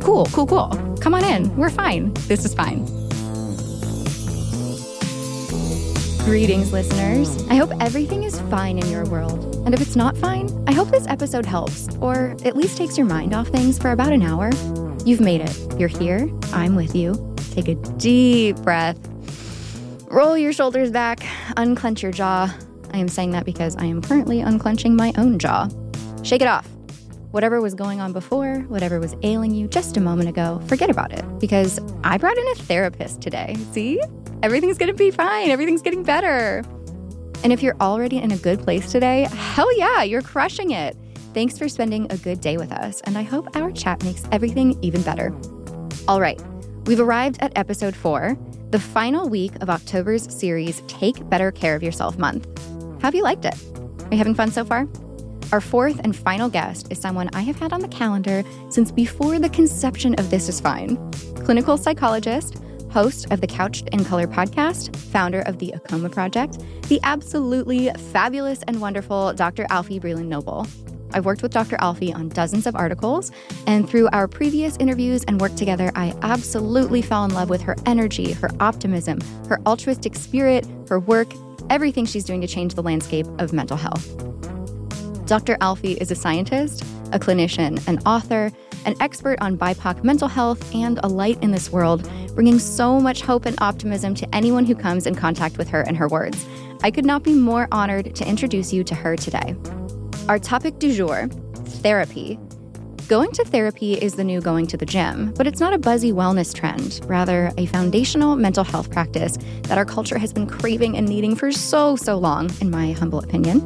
Cool, cool, cool. Come on in. We're fine. This is fine. Greetings, listeners. I hope everything is fine in your world. And if it's not fine, I hope this episode helps, or at least takes your mind off things for about an hour. You've made it. You're here. I'm with you. Take a deep breath. Roll your shoulders back. Unclench your jaw. I am saying that because I am currently unclenching my own jaw. Shake it off. Whatever was going on before, whatever was ailing you just a moment ago, forget about it because I brought in a therapist today. See? Everything's gonna be fine. Everything's getting better. And if you're already in a good place today, hell yeah, you're crushing it. Thanks for spending a good day with us, and I hope our chat makes everything even better. All right, we've arrived at episode four, the final week of October's series Take Better Care of Yourself month. How have you liked it? Are you having fun so far? Our fourth and final guest is someone I have had on the calendar since before the conception of This Is Fine. Clinical psychologist, host of the Couched in Color podcast, founder of the AAKOMA Project, the absolutely fabulous and wonderful Dr. Alfiee Breland Noble. I've worked with Dr. Alfiee on dozens of articles, and through our previous interviews and work together, I absolutely fell in love with her energy, her optimism, her altruistic spirit, her work, everything she's doing to change the landscape of mental health. Dr. Alfiee is a scientist, a clinician, an author, an expert on BIPOC mental health, and a light in this world, bringing so much hope and optimism to anyone who comes in contact with her and her words. I could not be more honored to introduce you to her today. Our topic du jour therapy. Going to therapy is the new going to the gym, but it's not a buzzy wellness trend, rather, a foundational mental health practice that our culture has been craving and needing for so, so long, in my humble opinion.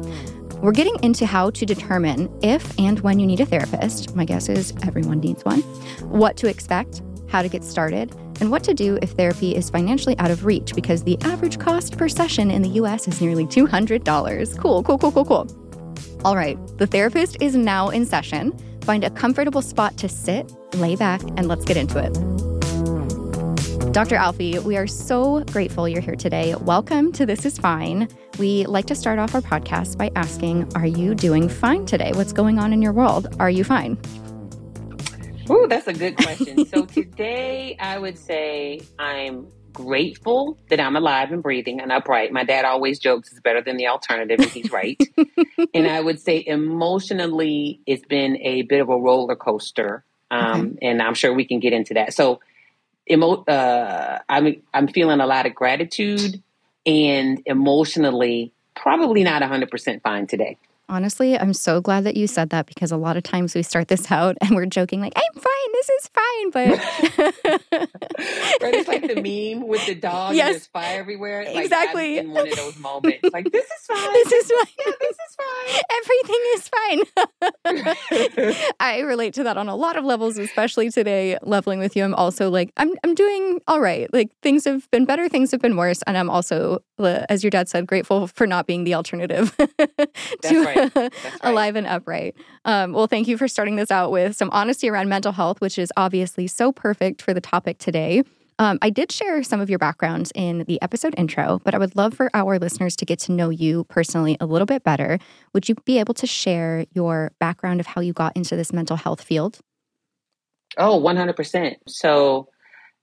We're getting into how to determine if and when you need a therapist. My guess is everyone needs one. What to expect, how to get started, and what to do if therapy is financially out of reach because the average cost per session in the US is nearly $200. Cool, cool, cool, cool, cool. All right, the therapist is now in session. Find a comfortable spot to sit, lay back, and let's get into it. Dr. Alfiee, we are so grateful you're here today. Welcome to This Is Fine. We like to start off our podcast by asking Are you doing fine today? What's going on in your world? Are you fine? Oh, that's a good question. so today I would say I'm grateful that I'm alive and breathing and upright. My dad always jokes it's better than the alternative, and he's right. and I would say emotionally, it's been a bit of a roller coaster. Um, okay. And I'm sure we can get into that. So emo- uh, I'm I'm feeling a lot of gratitude and emotionally probably not 100% fine today. Honestly, I'm so glad that you said that because a lot of times we start this out and we're joking like, "I'm fine, this is fine," but right, it's like the meme with the dog yes. and there's fire everywhere. Like, exactly. in one of those moments, like this is fine. This is fine. Yeah, this is fine. Everything is fine. I relate to that on a lot of levels, especially today. Leveling with you, I'm also like, I'm I'm doing all right. Like things have been better, things have been worse, and I'm also, uh, as your dad said, grateful for not being the alternative. to, right. right. alive and upright. Um, well, thank you for starting this out with some honesty around mental health, which is obviously so perfect for the topic today. Um, I did share some of your backgrounds in the episode intro, but I would love for our listeners to get to know you personally a little bit better. Would you be able to share your background of how you got into this mental health field? Oh, 100%. So,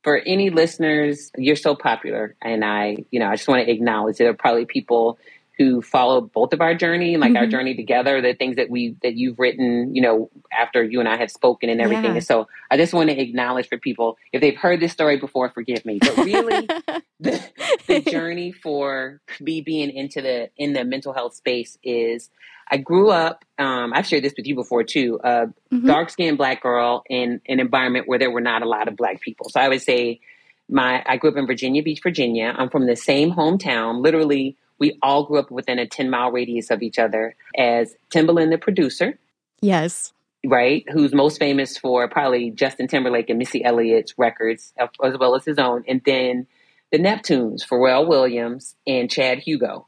for any listeners, you're so popular. And I, you know, I just want to acknowledge there are probably people who follow both of our journey, like mm-hmm. our journey together, the things that we that you've written, you know, after you and I have spoken and everything. Yeah. And so I just want to acknowledge for people if they've heard this story before, forgive me. But really the, the journey for me being into the in the mental health space is I grew up, um, I've shared this with you before too, a mm-hmm. dark skinned black girl in an environment where there were not a lot of black people. So I would say my I grew up in Virginia Beach, Virginia. I'm from the same hometown, literally we all grew up within a 10 mile radius of each other as Timbaland, the producer. Yes. right? Who's most famous for probably Justin Timberlake and Missy Elliott's records, as well as his own, and then the Neptunes, Pharrell Williams and Chad Hugo.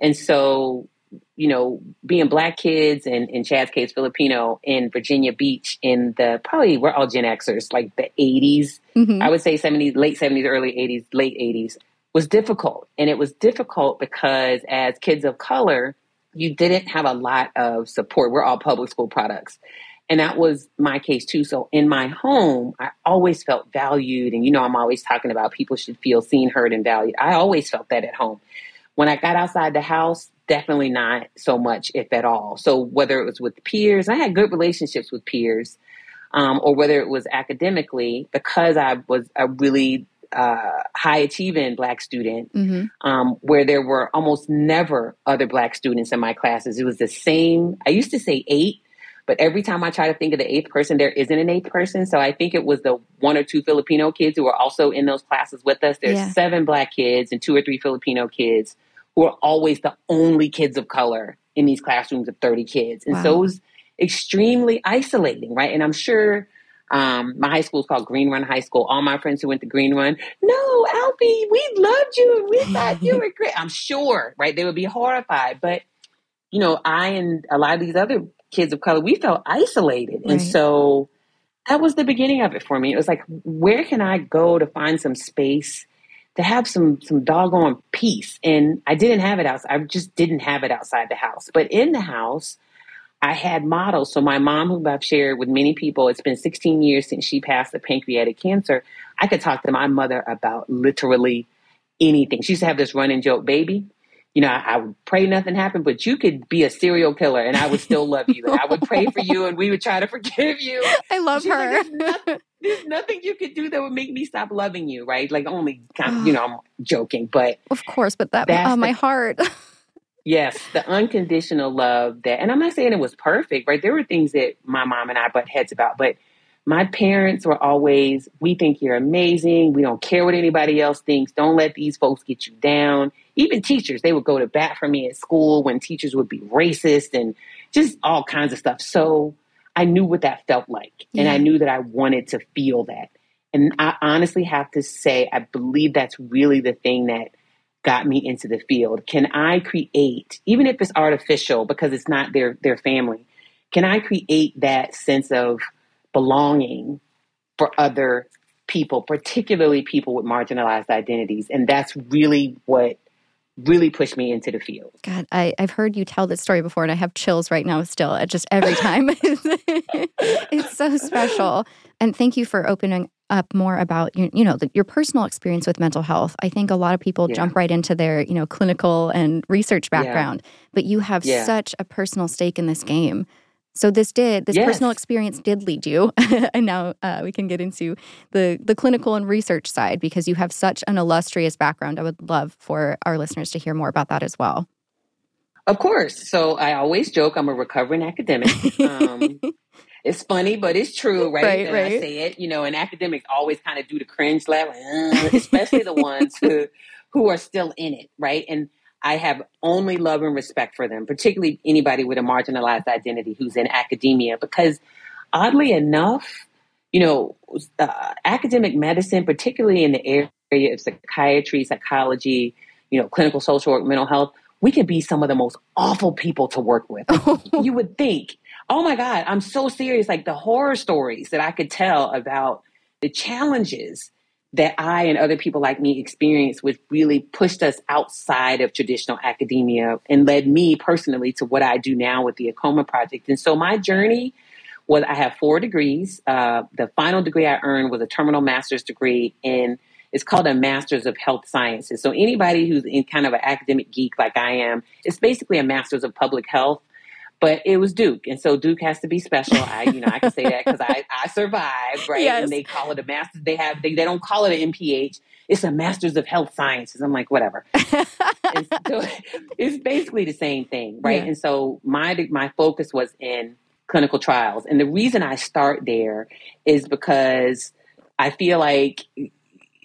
And so, you know, being black kids and in Chad's case, Filipino in Virginia Beach in the probably we're all Gen Xers, like the 80s, mm-hmm. I would say 70s, late 70s, early 80s, late 80s was difficult. And it was difficult because as kids of color, you didn't have a lot of support. We're all public school products. And that was my case too. So in my home, I always felt valued. And you know, I'm always talking about people should feel seen, heard, and valued. I always felt that at home. When I got outside the house, definitely not so much, if at all. So whether it was with peers, I had good relationships with peers, um, or whether it was academically, because I was a really uh, high achieving black student, mm-hmm. um, where there were almost never other black students in my classes. It was the same. I used to say eight but every time I try to think of the eighth person, there isn't an eighth person. So I think it was the one or two Filipino kids who were also in those classes with us. There's yeah. seven black kids and two or three Filipino kids who are always the only kids of color in these classrooms of 30 kids. And wow. so it was extremely isolating, right? And I'm sure um, my high school is called Green Run High School. All my friends who went to Green Run, no, Alfiee, we loved you and we thought you were great. I'm sure, right? They would be horrified. But, you know, I and a lot of these other kids of color, we felt isolated. Right. And so that was the beginning of it for me. It was like, where can I go to find some space to have some some doggone peace? And I didn't have it outside. I just didn't have it outside the house. But in the house, I had models. So my mom, who I've shared with many people, it's been 16 years since she passed of pancreatic cancer. I could talk to my mother about literally anything. She used to have this running joke, baby you know, I, I, would pray nothing happened, but you could be a serial killer and I would still love you. And I would pray for you and we would try to forgive you. I love her. Like, there's, nothing, there's, nothing, you could do that would make me stop loving you, right? Like only kind of, you know, I'm joking, but of course, but that oh, my heart. yes, the unconditional love that, and I'm not saying it was perfect, right? There were things that my mom and I butt heads about, but my parents were always, we think you're amazing. We don't care what anybody else thinks. Don't let these folks get you down. Even teachers, they would go to bat for me at school when teachers would be racist and just all kinds of stuff. So I knew what that felt like. Yeah. And I knew that I wanted to feel that. And I honestly have to say, I believe that's really the thing that got me into the field. Can I create, even if it's artificial because it's not their, their family, can I create that sense of belonging for other people, particularly people with marginalized identities. And that's really what really pushed me into the field. God, I, I've heard you tell this story before and I have chills right now still at just every time. it's so special. And thank you for opening up more about you, you know the, your personal experience with mental health. I think a lot of people yeah. jump right into their you know clinical and research background, yeah. but you have yeah. such a personal stake in this game. So this did this yes. personal experience did lead you, and now uh, we can get into the the clinical and research side because you have such an illustrious background. I would love for our listeners to hear more about that as well. Of course. So I always joke I'm a recovering academic. Um, it's funny, but it's true, right? right, right. I say it, you know, and academics always kind of do the cringe laugh, especially the ones who who are still in it, right? And I have only love and respect for them, particularly anybody with a marginalized identity who's in academia, because oddly enough, you know, uh, academic medicine, particularly in the area of psychiatry, psychology, you know, clinical social work, mental health, we can be some of the most awful people to work with. you would think, oh my God, I'm so serious. Like the horror stories that I could tell about the challenges that I and other people like me experienced, which really pushed us outside of traditional academia and led me personally to what I do now with the AAKOMA Project. And so my journey was I have four degrees. Uh, the final degree I earned was a terminal master's degree in it's called a master's of health sciences. So anybody who's in kind of an academic geek like I am, it's basically a master's of public health but it was Duke, and so Duke has to be special. I, you know, I can say that because I, I survived, right? Yes. And they call it a master's. They have they, they don't call it an MPH. It's a Master's of Health Sciences. I'm like, whatever. so it's basically the same thing, right? Yeah. And so my my focus was in clinical trials, and the reason I start there is because I feel like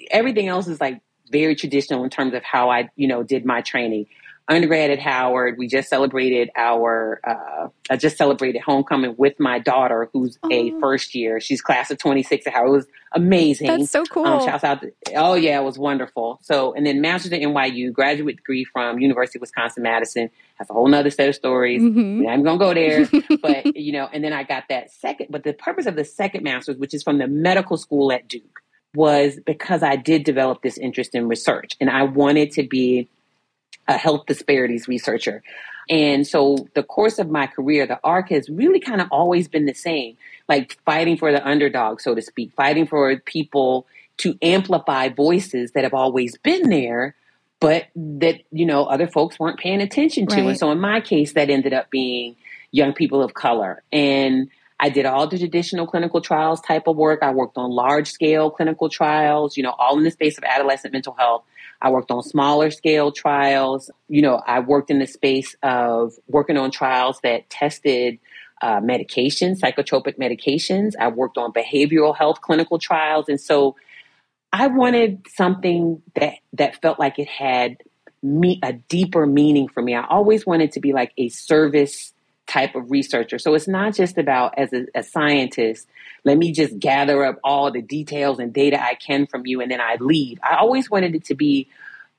everything else is like very traditional in terms of how I, you know, did my training. Undergrad at Howard. We just celebrated our, uh, I just celebrated homecoming with my daughter, who's oh. a first year. She's class of 26 at Howard. It was amazing. That's so cool. Um, shouts out. To, oh yeah, it was wonderful. So, and then master's at NYU, graduate degree from University of Wisconsin Madison. That's a whole nother set of stories. Mm-hmm. I'm gonna go there, but you know, and then I got that second. But the purpose of the second master's, which is from the medical school at Duke, was because I did develop this interest in research, and I wanted to be a health disparities researcher. And so the course of my career, the arc has really kind of always been the same, like fighting for the underdog, so to speak, fighting for people to amplify voices that have always been there, but that, you know, other folks weren't paying attention to. Right. And so in my case, that ended up being young people of color. And I did all the traditional clinical trials type of work. I worked on large scale clinical trials, you know, all in the space of adolescent mental health. I worked on smaller scale trials. You know, I worked in the space of working on trials that tested uh, medications, psychotropic medications. I worked on behavioral health clinical trials. And so I wanted something that, that felt like it had me a deeper meaning for me. I always wanted to be like a service type of researcher. So it's not just about as a, a, scientist, let me just gather up all the details and data I can from you and then I leave. I always wanted it to be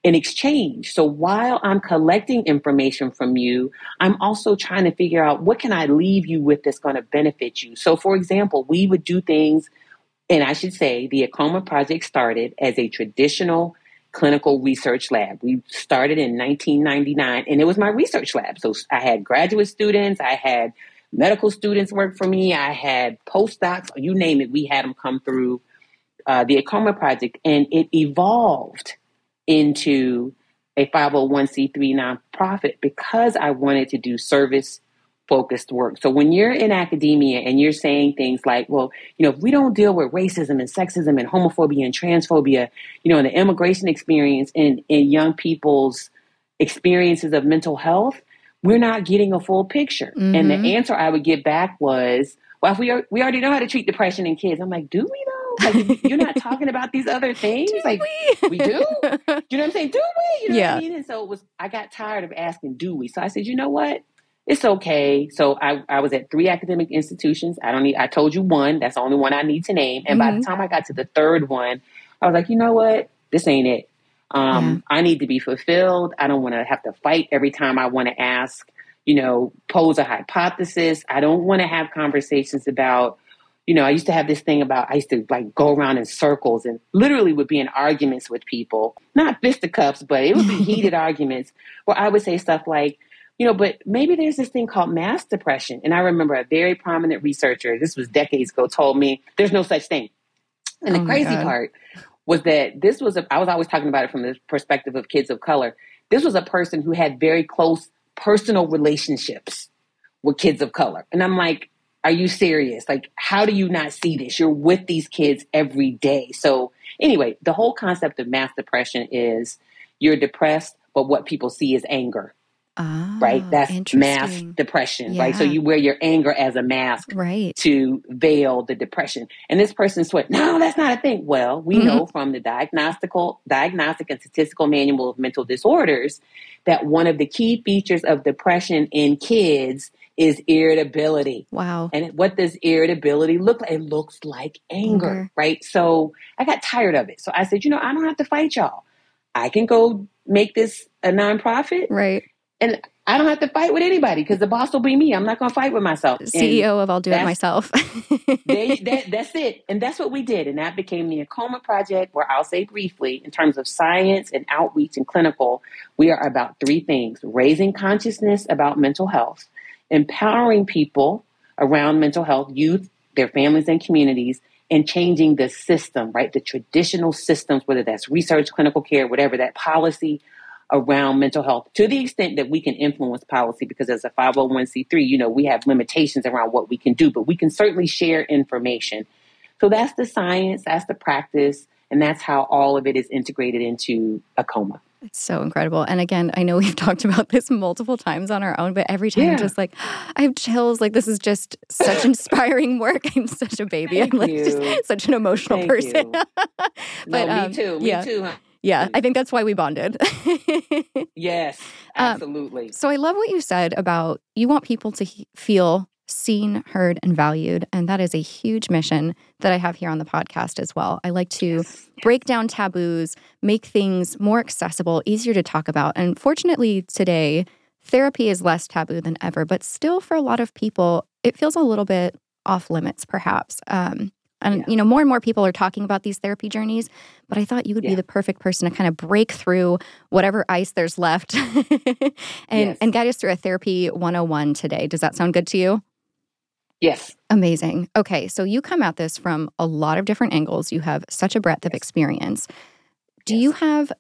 an exchange. So while I'm collecting information from you, I'm also trying to figure out what can I leave you with that's going to benefit you. So for example, we would do things and I should say the AAKOMA project started as a traditional clinical research lab. We started in 1999 and it was my research lab. So I had graduate students, I had medical students work for me, I had postdocs, you name it, we had them come through uh, the AAKOMA project and it evolved into a 501c3 nonprofit because I wanted to do service focused work. So when you're in academia and you're saying things like, well, you know, if we don't deal with racism and sexism and homophobia and transphobia, you know, and the immigration experience in, in young people's experiences of mental health, we're not getting a full picture. Mm-hmm. And the mm-hmm. answer I would get back was, well, if we are, we already know how to treat depression in kids. I'm like, do we though? Like, you're not talking about these other things. Do like we? we? do. Do you know what I'm saying? Do we? You know yeah. what I mean? And so it was. I got tired of asking, do we? So I said, you know what? It's okay. So I, I was at three academic institutions. I don't need. I told you one. That's the only one I need to name. And mm-hmm. by the mm-hmm. time I got to the third one, I was like, you know what? This ain't it. Um, yeah. I need to be fulfilled. I don't want to have to fight every time I want to ask you know, pose a hypothesis. I don't want to have conversations about, you know, I used to have this thing about, I used to like go around in circles and literally would be in arguments with people, not fisticuffs, but it would be heated arguments where I would say stuff like, you know, but maybe there's this thing called masked depression. And I remember a very prominent researcher, this was decades ago, told me there's no such thing. And the oh crazy God. part was that this was, a, I was always talking about it from the perspective of kids of color. This was a person who had very close personal relationships with kids of color. And I'm like, are you serious? Like, how do you not see this? You're with these kids every day. So, anyway, the whole concept of masked depression is you're depressed, but what people see is anger. Oh, right? That's masked depression, yeah. right? So you wear your anger as a mask right. to veil the depression. And this person sweat, no, that's not a thing. Well, we mm-hmm. know from the diagnostical, diagnostic and statistical manual of mental disorders that one of the key features of depression in kids is irritability. Wow. And what does irritability look like? It looks like anger, anger, right? So I got tired of it. So I said, you know, I don't have to fight y'all. I can go make this a nonprofit. Right and I don't have to fight with anybody because the boss will be me. I'm not going to fight with myself. CEO and of I'll do it myself. they, that, that's it. And that's what we did. And that became the AAKOMA project, where I'll say briefly, in terms of science and outreach and clinical, we are about three things raising consciousness about mental health, empowering people around mental health, youth, their families, and communities, and changing the system, right? The traditional systems, whether that's research, clinical care, whatever, that policy around mental health to the extent that we can influence policy because as a 501c3 you know we have limitations around what we can do but we can certainly share information so that's the science that's the practice and that's how all of it is integrated into AAKOMA it's so incredible. And again, I know we've talked about this multiple times on our own, but every time yeah. I'm just like, I have chills. Like, this is just such inspiring work. I'm such a baby. Thank I'm like you. just such an emotional Thank person. but no, um, me too. Me yeah. too. Yeah, I think that's why we bonded. yes, Um, absolutely. So I love what you said about you want people to he- feel seen, heard, and valued. And that is a huge mission that I have here on the podcast as well. I like to Yes. break down taboos, make things more accessible, easier to talk about. And fortunately, today, therapy is less taboo than ever, but still, for a lot of people, it feels a little bit off limits, perhaps. Um, and Yeah. you know, more and more people are talking about these therapy journeys, but I thought you would be the perfect person to kind of break through whatever ice there's left and Yes. and guide us through a therapy 101 today. Does that sound good to you? Yes. Amazing. Okay, so you come at this from a lot of different angles. You have such a breadth of experience. Do Yes. you have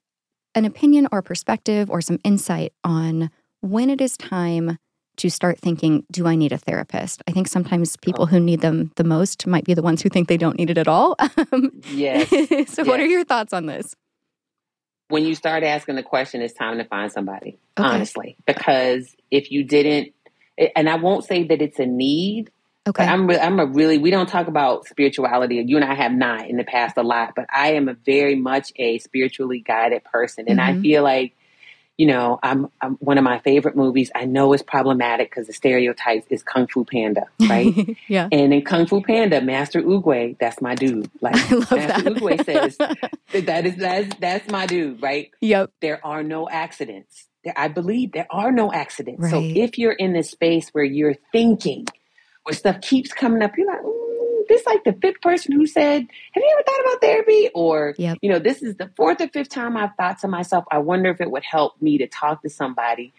an opinion or perspective or some insight on when it is time to start thinking, do I need a therapist? I think sometimes people Oh. who need them the most might be the ones who think they don't need it at all. Um, Yes. so, what are your thoughts on this? when you start asking the question, it's time to find somebody, Okay. honestly. Because if you didn't, and I won't say that it's a need, Okay. I'm, re- I'm a really, we don't talk about spirituality. You and I have not in the past a lot, but I am a very much a spiritually guided person. And I Mhm. feel like, you know, I'm, I'm one of my favorite movies. I know it's problematic because the stereotypes is Kung Fu Panda, right? yeah. And in Kung Fu Panda, Master Oogway, that's my dude. Like I love Master that. Oogway says, that is that's that's my dude, right? yep. There are no accidents. There, I believe there are no accidents. So if you're in this space where you're thinking, where stuff keeps coming up, you're like, mm, this like the fifth person who said, "Have you ever thought about therapy?" Or Yep. you know, this is the fourth or fifth time I've thought to myself, I wonder if it would help me to talk to somebody.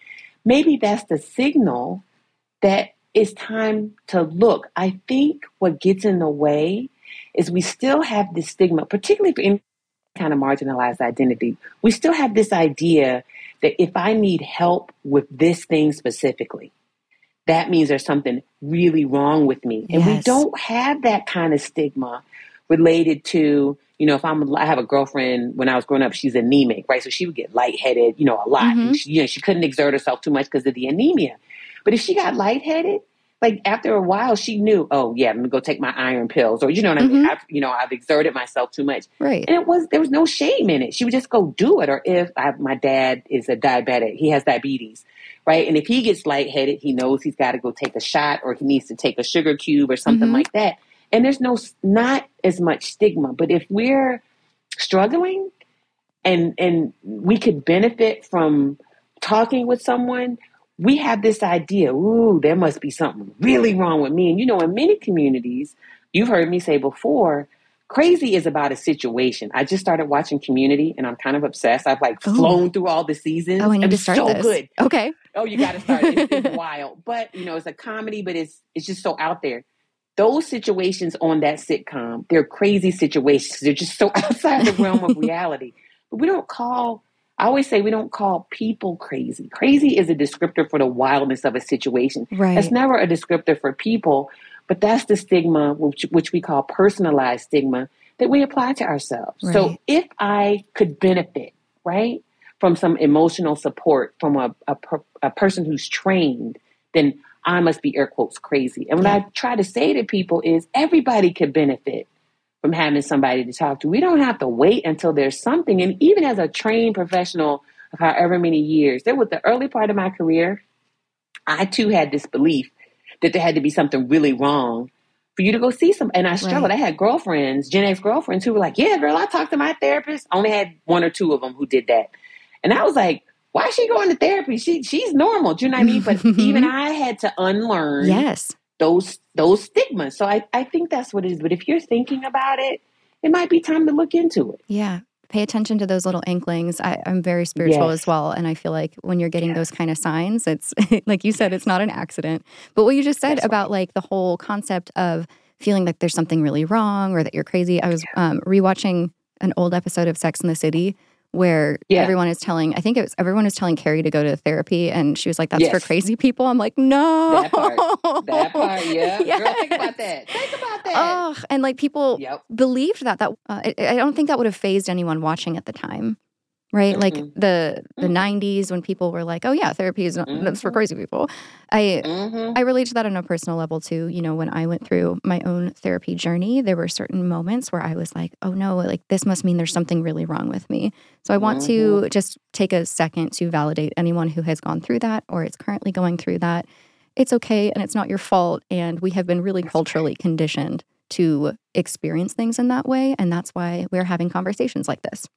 Maybe that's the signal that it's time to look. I think what gets in the way is we still have this stigma, particularly for any kind of marginalized identity. We still have this idea that if I need help with this thing specifically, that means there's something really wrong with me. And we don't have that kind of stigma related to, you know, if I'm, I have a girlfriend when I was growing up, she's anemic, right? So she would get lightheaded, you know, a lot. Mhm. She, you know, she couldn't exert herself too much because of the anemia. But if she got lightheaded, like after a while, she knew, oh yeah, let me go take my iron pills, or you know what I mean. Mhm. I've, you know, I've exerted myself too much, Right. and it was there was no shame in it. She would just go do it. Or if I, my dad is a diabetic, he has diabetes, right? And if he gets lightheaded, he knows he's got to go take a shot, or he needs to take a sugar cube or something Mhm. like that. And there's no not as much stigma. But if we're struggling, and and we could benefit from talking with someone, we have this idea, ooh, there must be something really wrong with me. And you know, in many communities, you've heard me say before, crazy is about a situation. I just started watching Community and I'm kind of obsessed. I've like Ooh. flown through all the seasons. Oh, I need and to it's start so this. good. Okay. Oh, you got to start it. It's, it's wild, but you know, it's a comedy, but it's it's just so out there. Those situations on that sitcom, they're crazy situations. They're just so outside the realm of reality. But we don't call. I always say we don't call people crazy. Crazy is a descriptor for the wildness of a situation. Right. It's never a descriptor for people, but that's the stigma, which, which we call personalized stigma, that we apply to ourselves. So if I could benefit, right, from some emotional support from a, a, a person who's trained, then I must be air quotes crazy. And what Yeah. I try to say to people is everybody could benefit from having somebody to talk to. We don't have to wait until there's something. And even as a trained professional of however many years, there was the early part of my career, I too had this belief that there had to be something really wrong for you to go see some. And I struggled. Right. I had girlfriends, Gen X girlfriends, who were like, "Yeah, girl, I talked to my therapist." I only had one or two of them who did that, and I was like, "Why is she going to therapy? She she's normal." Do you know what I mean? But even I had to unlearn Yes. Those those stigmas. So I I think that's what it is. But if you're thinking about it, it might be time to look into it. Yeah. Pay attention to those little inklings. I, I'm very spiritual Yes. as well. And I feel like when you're getting Yes. those kind of signs, it's like you said, it's not an accident. But what you just said That's about right. like the whole concept of feeling like there's something really wrong or that you're crazy. I was um, rewatching an old episode of Sex in the City where Yeah. everyone is telling, I think it was everyone was telling Carrie to go to therapy. And she was like, that's for crazy people. I'm like, no. That part. That part, yeah. Girl, think about that. Think about that. Oh, and like people Yep. believed that. That uh, I, I don't think that would have fazed anyone watching at the time. Right? Mm-hmm. Like the the mm-hmm. 90s when people were like, "Oh yeah, therapy is not, that's for mm-hmm. crazy people." I mm-hmm. I relate to that on a personal level too. You know, when I went through my own therapy journey, there were certain moments where I was like, "Oh no, like this must mean there's something really wrong with me." So I want to mm-hmm. just take a second to validate anyone who has gone through that or is currently going through that. It's okay and it's not your fault and we have been really culturally conditioned to experience things in that way and that's why we're having conversations like this.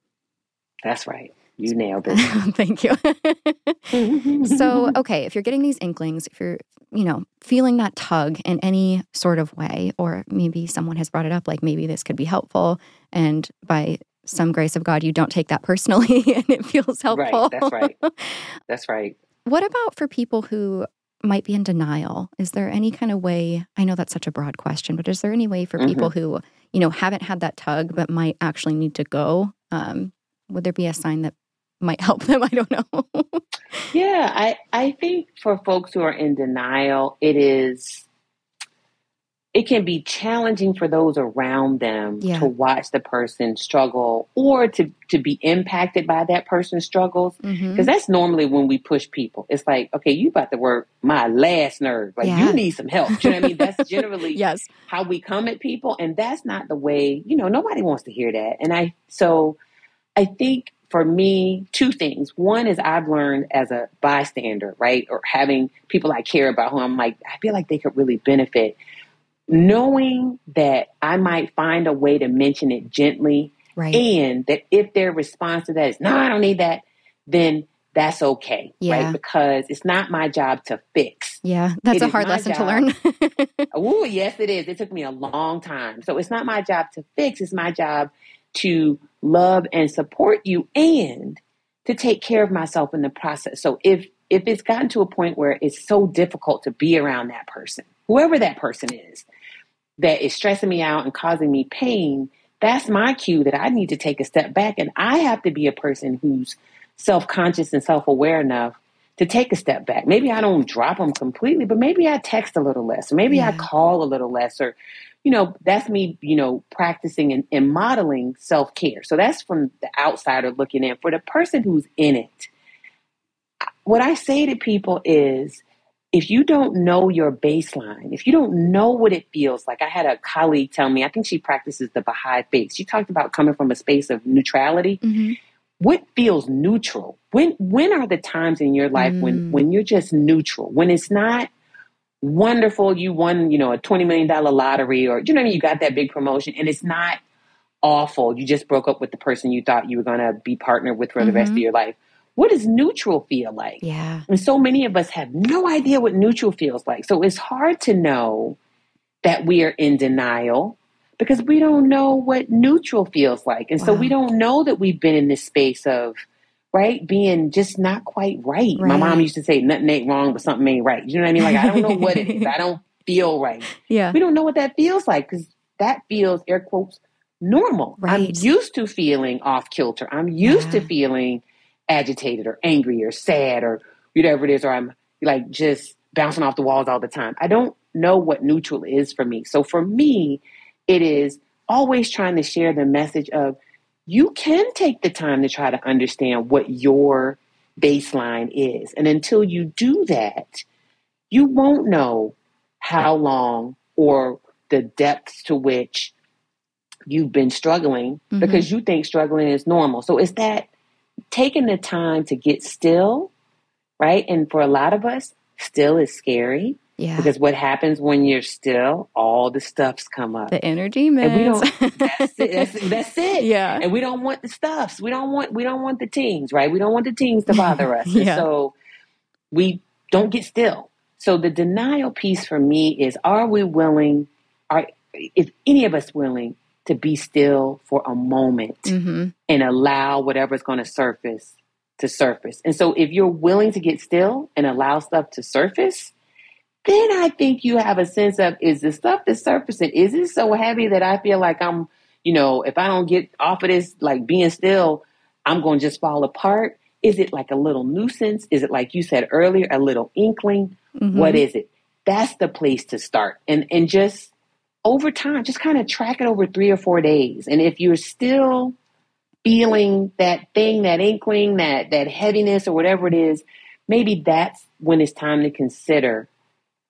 That's right. You nailed it. Thank you. so, okay, if you're getting these inklings, if you're, you know, feeling that tug in any sort of way, or maybe someone has brought it up, like maybe this could be helpful, and by some grace of God, you don't take that personally and it feels helpful. Right, that's right. That's right. what about for people who might be in denial? Is there any kind of way? I know that's such a broad question, but is there any way for mm-hmm. people who, you know, haven't had that tug but might actually need to go? Um, would there be a sign that might help them? I don't know. yeah, I I think for folks who are in denial, it is it can be challenging for those around them yeah. to watch the person struggle or to to be impacted by that person's struggles because mm-hmm. that's normally when we push people it's like okay you about to work my last nerve like yeah. you need some help you know what i mean that's generally yes how we come at people and that's not the way you know nobody wants to hear that and i so I think for me, two things. One is I've learned as a bystander, right? Or having people I care about who I'm like, I feel like they could really benefit. Knowing that I might find a way to mention it gently. Right. And that if their response to that is, no, I don't need that, then that's okay. Yeah. Right. Because it's not my job to fix. Yeah. That's it a hard lesson job. to learn. oh, yes, it is. It took me a long time. So it's not my job to fix. It's my job to love and support you and to take care of myself in the process. So if if it's gotten to a point where it's so difficult to be around that person, whoever that person is, that is stressing me out and causing me pain, that's my cue that I need to take a step back and I have to be a person who's self-conscious and self-aware enough to take a step back. Maybe I don't drop them completely, but maybe I text a little less, or maybe yeah. I call a little less, or you know, that's me, you know, practicing and, and modeling self care. So that's from the outsider looking in. For the person who's in it, what I say to people is if you don't know your baseline, if you don't know what it feels like, I had a colleague tell me, I think she practices the Baha'i faith. She talked about coming from a space of neutrality. Mm-hmm. What feels neutral? When when are the times in your life mm. when when you're just neutral? When it's not wonderful you won you know a $20 million lottery or you know I mean? you got that big promotion and it's not awful you just broke up with the person you thought you were going to be partnered with for mm-hmm. the rest of mm-hmm. your life what does neutral feel like yeah and so many of us have no idea what neutral feels like so it's hard to know that we are in denial because we don't know what neutral feels like and wow. so we don't know that we've been in this space of right? Being just not quite right. right. My mom used to say nothing ain't wrong, but something ain't right. You know what I mean? Like I don't know what it is. I don't feel right. Yeah. We don't know what that feels like because that feels air quotes normal. Right. I'm used to feeling off kilter. I'm used yeah. to feeling agitated or angry or sad or whatever it is, or I'm like just bouncing off the walls all the time. I don't know what neutral is for me. So for me, it is always trying to share the message of you can take the time to try to understand what your baseline is. And until you do that, you won't know how long or the depths to which you've been struggling mm-hmm. because you think struggling is normal. So it's that taking the time to get still, right? And for a lot of us, still is scary. Yeah. Because what happens when you're still, all the stuffs come up. The energy man. And we don't that's it. That's, that's, it. Yeah. And we don't want the stuffs. We don't want we don't want the teens, right? We don't want the teens to bother us. yeah. so we don't get still. So the denial piece for me is are we willing, are is any of us willing to be still for a moment mm-hmm. and allow whatever's going to surface to surface. And so if you're willing to get still and allow stuff to surface, then I think you have a sense of is the stuff that's surfacing, is it so heavy that I feel like I'm, you know, if I don't get off of this, like being still, I'm going to just fall apart? Is it like a little nuisance? Is it like you said earlier, a little inkling? Mm-hmm. What is it? That's the place to start. And and just over time, just kind of track it over three or four days. And if you're still feeling that thing, that inkling, that that heaviness or whatever it is, maybe that's when it's time to consider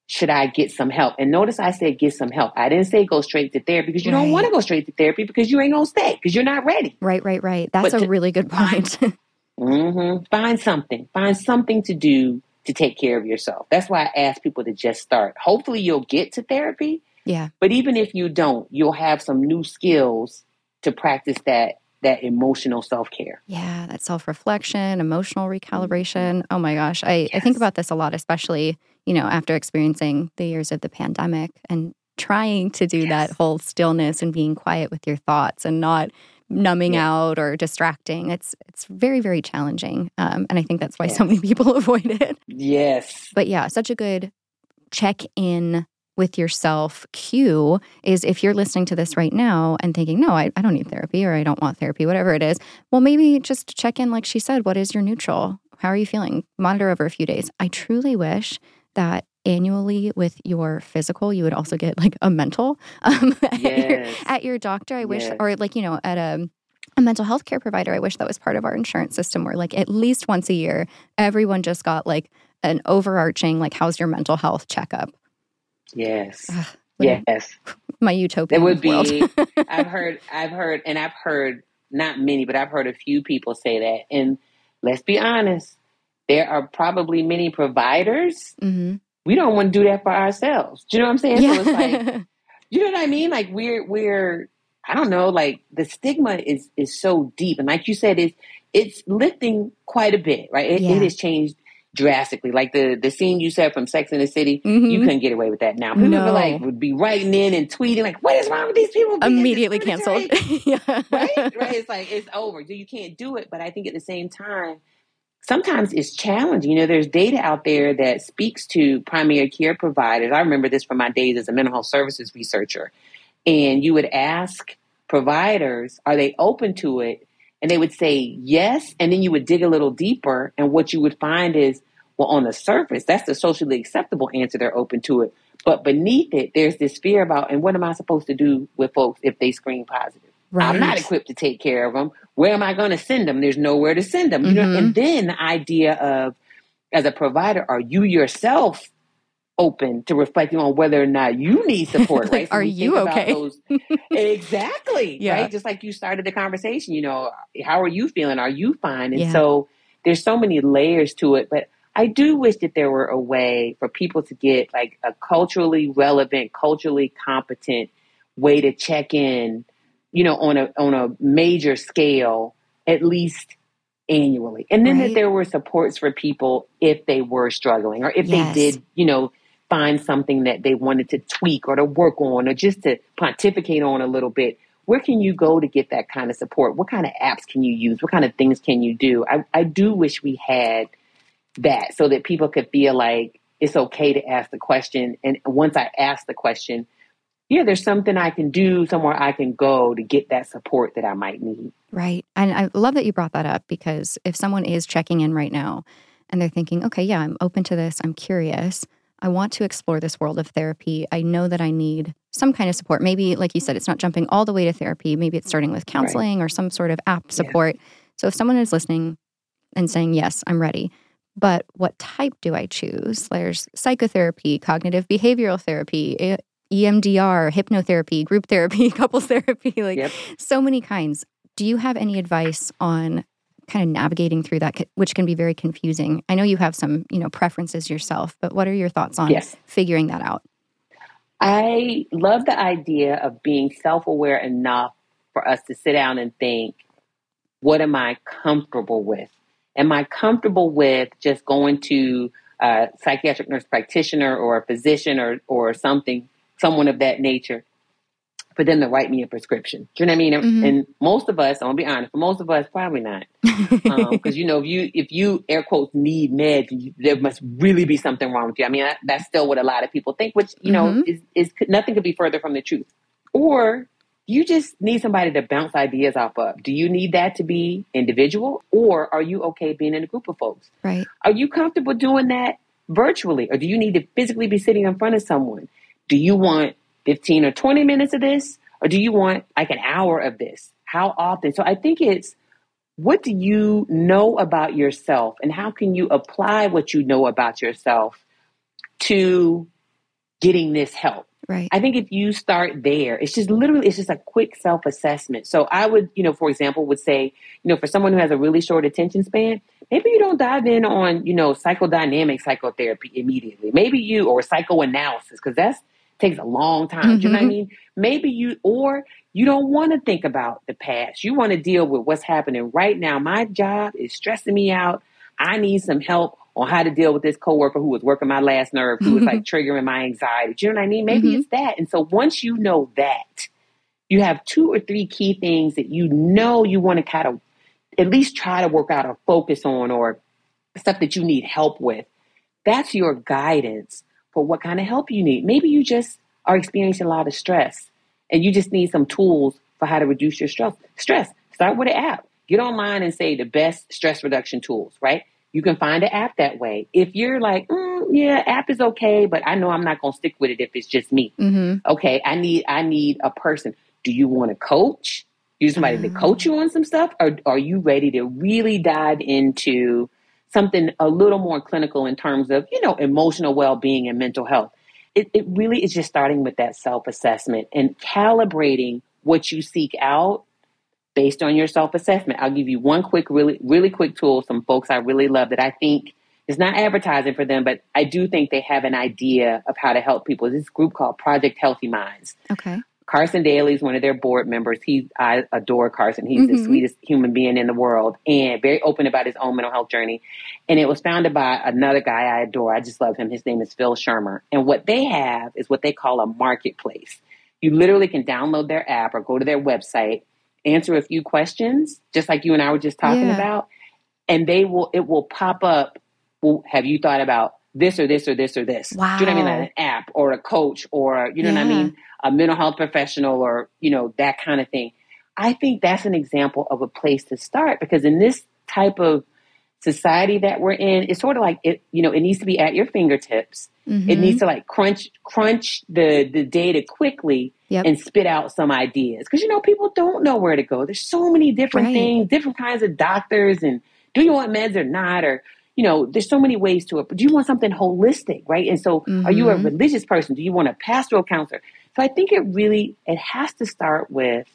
should I get some help? And notice I said get some help. I didn't say go straight to therapy because you right. don't want to go straight to therapy because you ain't gonna stay because you're not ready. Right, right, right. That's but a really good point. Find, mm-hmm, find something. Find something to do to take care of yourself. That's why I ask people to just start. Hopefully you'll get to therapy. Yeah. But even if you don't, you'll have some new skills to practice that that emotional self care. Yeah, that self reflection, emotional recalibration. Oh my gosh. I, yes. I think about this a lot, especially, you know, after experiencing the years of the pandemic and trying to do yes. that whole stillness and being quiet with your thoughts and not numbing yeah. out or distracting. It's it's very very challenging, um, and I think that's why so many people avoid it. Yes, but yeah, such a good check in with yourself cue is if you're listening to this right now and thinking, no, I, I don't need therapy or I don't want therapy, whatever it is, well, maybe just check in, like she said, what is your neutral? How are you feeling? Monitor over a few days. I truly wish that annually with your physical, you would also get like a mental um, yes. at, your, at, your, doctor. I wish, yes. or like, you know, at a, a mental health care provider. I wish that was part of our insurance system where like at least once a year, everyone just got like an overarching, like, how's your mental health checkup? Yes. Ugh, yes. My utopia. It would be. I've heard. I've heard, and I've heard not many, but I've heard a few people say that. And let's be honest, there are probably many providers. Mm-hmm. We don't want to do that for ourselves. Do you know what I'm saying? Yeah. So it's like, you know what I mean? Like we're we're I don't know. Like the stigma is is so deep, and like you said, it's it's lifting quite a bit, right? It, yeah. it has changed drastically. Like the the scene you said from Sex in the City, mm-hmm. you couldn't get away with that now. People no. like would be writing in and tweeting like, "What is wrong with these people?" Immediately canceled. yeah. Right, right. It's like it's over. You can't do it. But I think at the same time, sometimes it's challenging. You know, there's data out there that speaks to primary care providers. I remember this from my days as a mental health services researcher, and you would ask providers, "Are they open to it?" And they would say yes. And then you would dig a little deeper. And what you would find is, well, on the surface, that's the socially acceptable answer. They're open to it. But beneath it, there's this fear about, and what am I supposed to do with folks if they screen positive? Right. I'm not equipped to take care of them. Where am I going to send them? There's nowhere to send them. Mm-hmm. You know, mm-hmm. and then the idea of, as a provider, are you yourself open to reflecting on whether or not you need support, like, right? So are you okay? Those, exactly. Yeah. Right. Just like you started the conversation, you know, how are you feeling? Are you fine? And yeah. so there's so many layers to it, but I do wish that there were a way for people to get like a culturally relevant, culturally competent way to check in, you know, on a on a major scale, at least annually. And then right. that there were supports for people if they were struggling or if yes. they did, you know, find something that they wanted to tweak or to work on or just to pontificate on a little bit, where can you go to get that kind of support? What kind of apps can you use? What kind of things can you do? I, I do wish we had that so that people could feel like it's okay to ask the question. And once I ask the question, yeah, there's something I can do, somewhere I can go to get that support that I might need. Right. And I love that you brought that up because if someone is checking in right now and they're thinking, okay, yeah, I'm open to this, I'm curious, I want to explore this world of therapy. I know that I need some kind of support. Maybe, like you said, it's not jumping all the way to therapy. Maybe it's starting with counseling right. or some sort of app support. Yeah. So if someone is listening and saying, Yes, I'm ready, but what type do I choose? There's psychotherapy, cognitive behavioral therapy, eh, EMDR, hypnotherapy, group therapy, couples therapy, like yep. so many kinds. Do you have any advice on kind of navigating through that, which can be very confusing. I know you have some, you know, preferences yourself, but what are your thoughts on yes. figuring that out? I love the idea of being self aware enough for us to sit down and think, what am I comfortable with? Am I comfortable with just going to a psychiatric nurse practitioner or a physician or, or something, someone of that nature, for them to write me a prescription. Do you know what I mean? Mm-hmm. And most of us, I'm gonna be honest, for most of us, probably not, because um, you know, if you if you air quotes need meds, you, there must really be something wrong with you. I mean, I, that's still what a lot of people think, which you know mm-hmm. is is nothing could be further from the truth. Or you just need somebody to bounce ideas off of. Do you need that to be individual, or are you okay being in a group of folks? Right. Are you comfortable doing that virtually, or do you need to physically be sitting in front of someone? Do you want 15 or 20 minutes of this? Or do you want like an hour of this? How often? So I think it's what do you know about yourself and how can you apply what you know about yourself to getting this help? Right. I think if you start there, it's just literally it's just a quick self-assessment. So I would, you know, for example, would say, you know, for someone who has a really short attention span, maybe you don't dive in on, you know, psychodynamic psychotherapy immediately. Maybe you or psychoanalysis because that's takes a long time. Mm-hmm. Do you know what I mm-hmm. mean? Maybe you or you don't want to think about the past. You want to deal with what's happening right now. My job is stressing me out. I need some help on how to deal with this coworker who was working my last nerve, who was like triggering my anxiety. Do you know what I mean? Maybe mm-hmm. it's that. And so once you know that, you have two or three key things that you know you want to kind of at least try to work out or focus on or stuff that you need help with. That's your guidance for what kind of help you need. Maybe you just are experiencing a lot of stress and you just need some tools for how to reduce your stress. Stress. Start with an app. Get online and say the best stress reduction tools, right? You can find an app that way. If you're like, mm, yeah, app is okay, but I know I'm not going to stick with it if it's just me. Mm-hmm. Okay, I need I need a person. Do you want a coach? You somebody to coach you on some stuff, or are you ready to really dive into something a little more clinical in terms of you know emotional well being and mental health? It, it really is just starting with that self assessment and calibrating what you seek out based on your self assessment. I'll give you one quick, really, really quick tool. Some folks I really love that I think is not advertising for them, but I do think they have an idea of how to help people. This group called Project Healthy Minds. Okay. Carson Daly is one of their board members. He, I adore Carson. He's mm-hmm. the sweetest human being in the world and very open about his own mental health journey. And it was founded by another guy I adore. I just love him. His name is Phil Schermer. And what they have is what they call a marketplace. You literally can download their app or go to their website answer a few questions, just like you and I were just talking yeah. about, and they will it will pop up. Well, have you thought about this or this or this or this? Wow. Do you know what I mean? Like an app or a coach or you know yeah. what I mean? A mental health professional or you know that kind of thing. I think that's an example of a place to start because in this type of society that we're in, it's sort of like it, you know, it needs to be at your fingertips. Mm-hmm. It needs to like crunch crunch the the data quickly yep. and spit out some ideas. Because you know, people don't know where to go. There's so many different right. things, different kinds of doctors, and do you want meds or not? Or you know, there's so many ways to it. But do you want something holistic, right? And so, mm-hmm. are you a mm-hmm. religious person? Do you want a pastoral counselor? So I think it really it has to start with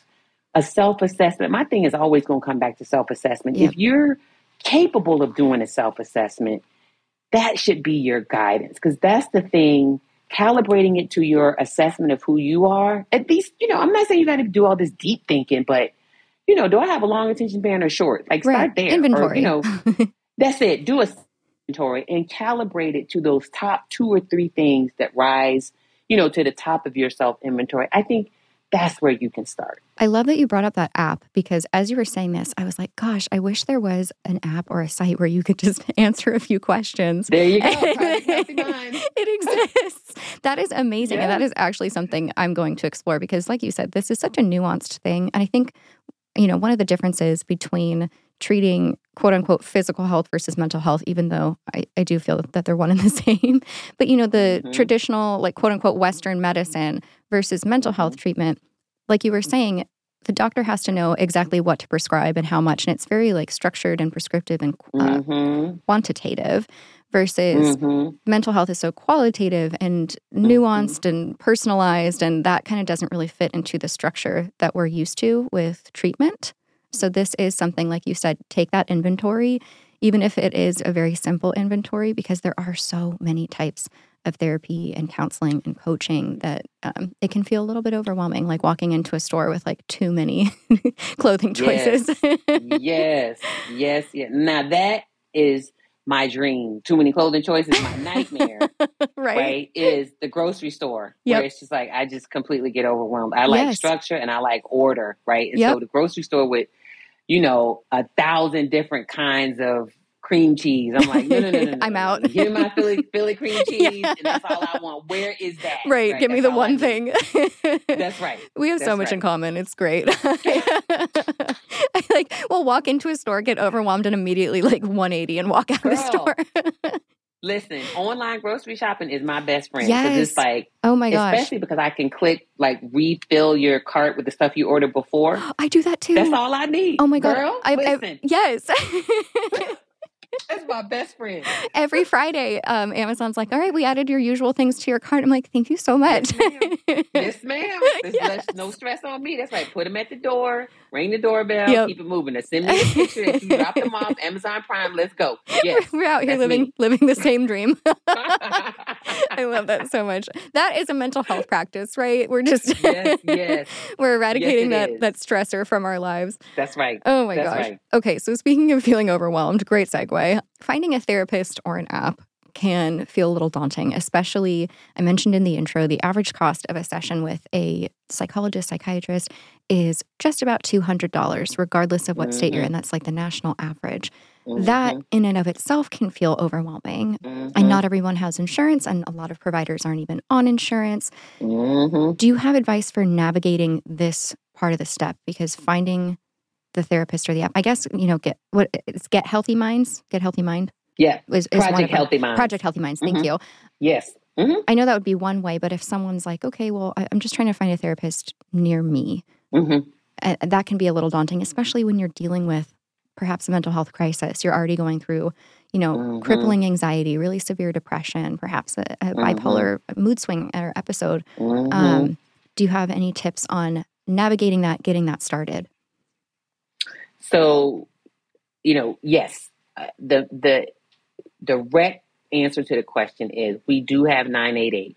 a self assessment. My thing is always going to come back to self assessment. Yep. If you're capable of doing a self assessment, that should be your guidance because that's the thing calibrating it to your assessment of who you are. At least, you know, I'm not saying you got to do all this deep thinking, but you know, do I have a long attention span or short? Like right. start there. Inventory. Or, you know, that's it. Do a inventory and calibrate it to those top two or three things that rise, you know, to the top of your self inventory. I think that's where you can start. I love that you brought up that app because as you were saying this, I was like, gosh, I wish there was an app or a site where you could just answer a few questions. There you go. it exists. That is amazing. And that is actually something I'm going to explore because, like you said, this is such a nuanced thing. And I think, you know, one of the differences between treating quote unquote physical health versus mental health, even though I, I do feel that they're one and the same. But, you know, the mm-hmm. traditional, like quote unquote Western medicine versus mental health treatment, like you were saying, the doctor has to know exactly what to prescribe and how much. And it's very like structured and prescriptive and uh, mm-hmm. quantitative versus mm-hmm. mental health is so qualitative and mm-hmm. nuanced and personalized. And that kind of doesn't really fit into the structure that we're used to with treatment. So, this is something, like you said, take that inventory, even if it is a very simple inventory, because there are so many types of therapy and counseling and coaching that um, it can feel a little bit overwhelming, like walking into a store with like too many clothing choices. Yes. yes, yes, Now that is my dream. Too many clothing choices, my nightmare. right. right. Is the grocery store yep. where it's just like I just completely get overwhelmed. I like yes. structure and I like order, right? And yep. so the grocery store with you know, a thousand different kinds of cream cheese. I'm like, no, no, no, no. no I'm out. Give me my Philly Philly cream cheese, yeah. and that's all I want. Where is that? Right. right? Give that's me the one thing. that's right. We have that's so much right. in common. It's great. I like we'll walk into a store, get overwhelmed, and immediately like 180 and walk out Girl. of the store. Listen, online grocery shopping is my best friend. Yes. It's like, oh my gosh. especially because I can click like refill your cart with the stuff you ordered before. I do that too. That's all I need. Oh my god. Girl, I, I- listen, yes. that's my best friend. Every Friday, um, Amazon's like, all right, we added your usual things to your cart. I'm like, thank you so much. Yes, ma'am. There's Yes. no stress on me. That's right. Put them at the door, ring the doorbell, Yep. keep it moving. Now send me a picture that you drop them off. Amazon Prime. Let's go. Yes. We're out here living me. living the same dream. I love that so much. That is a mental health practice, right? We're just yes, yes. we're eradicating it that is. that stressor from our lives. That's right. Oh my That's gosh. right. Okay, so speaking of feeling overwhelmed, great segue. Finding a therapist or an app can feel a little daunting, especially I mentioned in the intro, the average cost of a session with a psychologist, psychiatrist is just about $200, regardless of what state you're Mhm. in. That's like the national average. That in and of itself can feel overwhelming. Mhm, And not everyone has insurance, and a lot of providers aren't even on insurance. mhm. Do you have advice for navigating this part of the step? Because finding the therapist or the app, I guess, you know, get what it's get healthy minds, get healthy mind Yeah. is, is Project. Healthy Mind. Project Healthy Minds. Thank Mhm. you. Yes. hmm I know that would be one way, but if someone's like, okay, well, I, I'm just trying to find a therapist near me, hmm uh, that can be a little daunting, especially when you're dealing with perhaps a mental health crisis. You're already going through, you know, Mhm. crippling anxiety, really severe depression, perhaps a, a Mhm. bipolar mood swing or episode. hmm Um, do you have any tips on navigating that, getting that started? So, you know, yes, uh, the the direct answer to the question is we do have 988,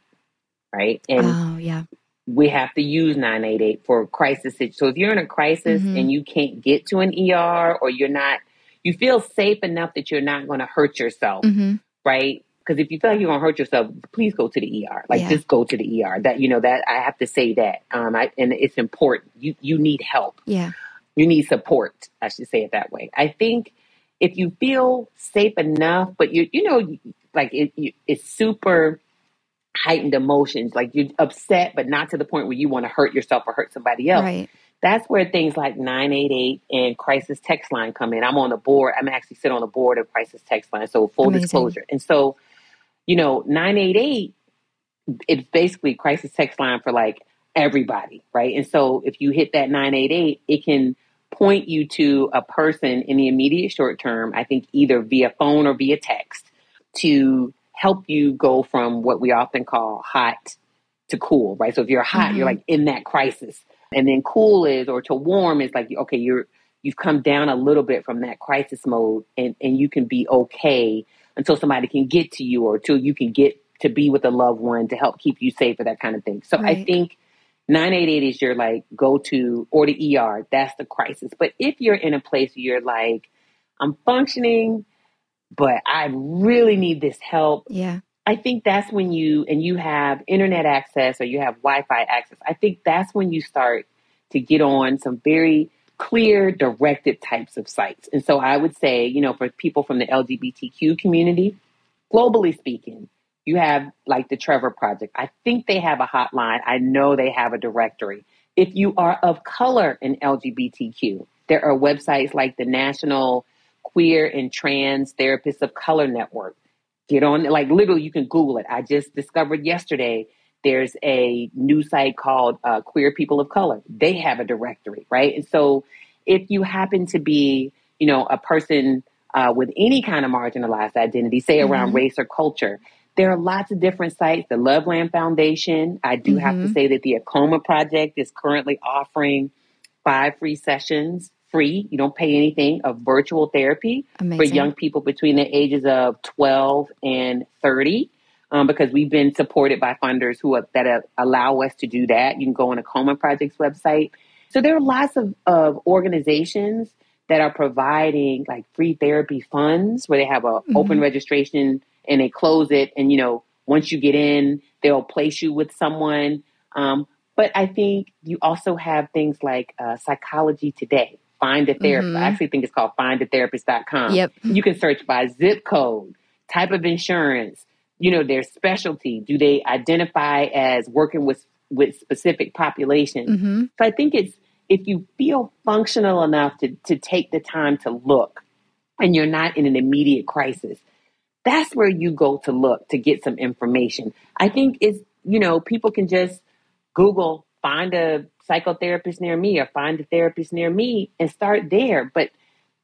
right? And oh, yeah. we have to use 988 for crisis. So if you're in a crisis Mhm. and you can't get to an ER or you're not, you feel safe enough that you're not going to hurt yourself, hmm right? Because if you feel like you're going to hurt yourself, please go to the ER. Like Yeah. just go to the ER. That you know that I have to say that. Um, I, and it's important. You you need help Yeah. You need support. I should say it that way. I think if you feel safe enough, but you you know like it, you, it's super heightened emotions, like you're upset, but not to the point where you want to hurt yourself or hurt somebody else. Right. That's where things like 988 and crisis text line come in. I'm on the board. I'm actually sit on the board of crisis text line. So full Amazing. disclosure. And so, you know, 988 it's basically crisis text line for like everybody, right? And so if you hit that 988, it can point you to a person in the immediate short term, I think either via phone or via text to help you go from what we often call hot to cool, right? So if you're hot, you're Mhm. like in that crisis. And then cool is or to warm is like okay, you're you've come down a little bit from that crisis mode and, and you can be okay until somebody can get to you or until you can get to be with a loved one to help keep you safe or that kind of thing. So I think 988 is your like go to or the ER. That's the crisis. But if you're in a place where you're like, I'm functioning, but I really need this help, Yeah. I think that's when you and you have internet access or you have Wi-Fi access. I think that's when you start to get on some very clear, directed types of sites. And so I would say, you know, for people from the LGBTQ community, globally speaking, you have like the Trevor Project. I think they have a hotline. I know they have a directory. If you are of color in LGBTQ, there are websites like the National Queer and Trans Therapists of Color Network get on like literally you can google it i just discovered yesterday there's a new site called uh, queer people of color they have a directory right and so if you happen to be you know a person uh, with any kind of marginalized identity say around Mhm. race or culture there are lots of different sites the loveland foundation i do have to Mhm. say that the AAKOMA project is currently offering five free sessions free you don't pay anything of virtual therapy Amazing. for young people between the ages of 12 and 30 um, because we've been supported by funders who are, that uh, allow us to do that. You can go on AAKOMA Project's website. So there are lots of, of organizations that are providing like free therapy funds where they have a open Mhm. registration and they close it and you know once you get in they'll place you with someone um, but i think you also have things like uh, psychology today find a therapist Mhm. i actually think it's called findatherapist.com Yep. you can search by zip code, type of insurance, you know, their specialty. Do they identify as working with with specific populations? hmm So I think it's if you feel functional enough to to take the time to look and you're not in an immediate crisis, that's where you go to look to get some information. I think it's, you know, people can just Google, find a psychotherapist near me or find a therapist near me and start there. But,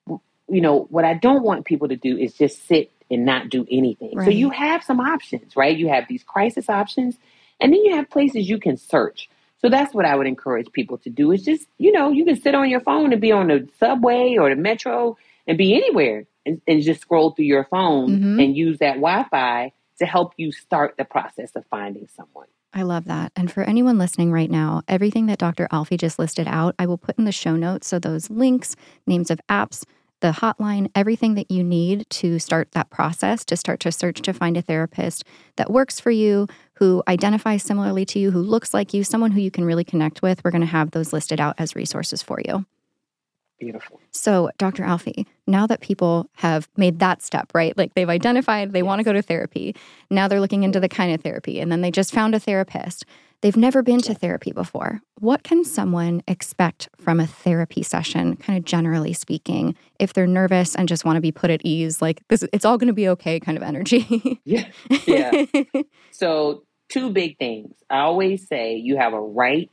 you know, what I don't want people to do is just sit and not do anything. Right. So you have some options, right? You have these crisis options, and then you have places you can search. So that's what I would encourage people to do is just, you know, you can sit on your phone and be on the subway or the metro and be anywhere and, and just scroll through your phone mm-hmm. and use that Wi Fi to help you start the process of finding someone. I love that. And for anyone listening right now, everything that Dr. Alfiee just listed out, I will put in the show notes. So those links, names of apps, the hotline, everything that you need to start that process, to start to search to find a therapist that works for you, who identifies similarly to you, who looks like you, someone who you can really connect with. We're going to have those listed out as resources for you. Beautiful. So, Dr. Alfiee, now that people have made that step, right? Like they've identified they yes. want to go to therapy, now they're looking into the kind of therapy, and then they just found a therapist. They've never been to therapy before. What can someone expect from a therapy session, kind of generally speaking, if they're nervous and just want to be put at ease, like this, it's all going to be okay kind of energy? yeah. Yeah. so, two big things. I always say you have a right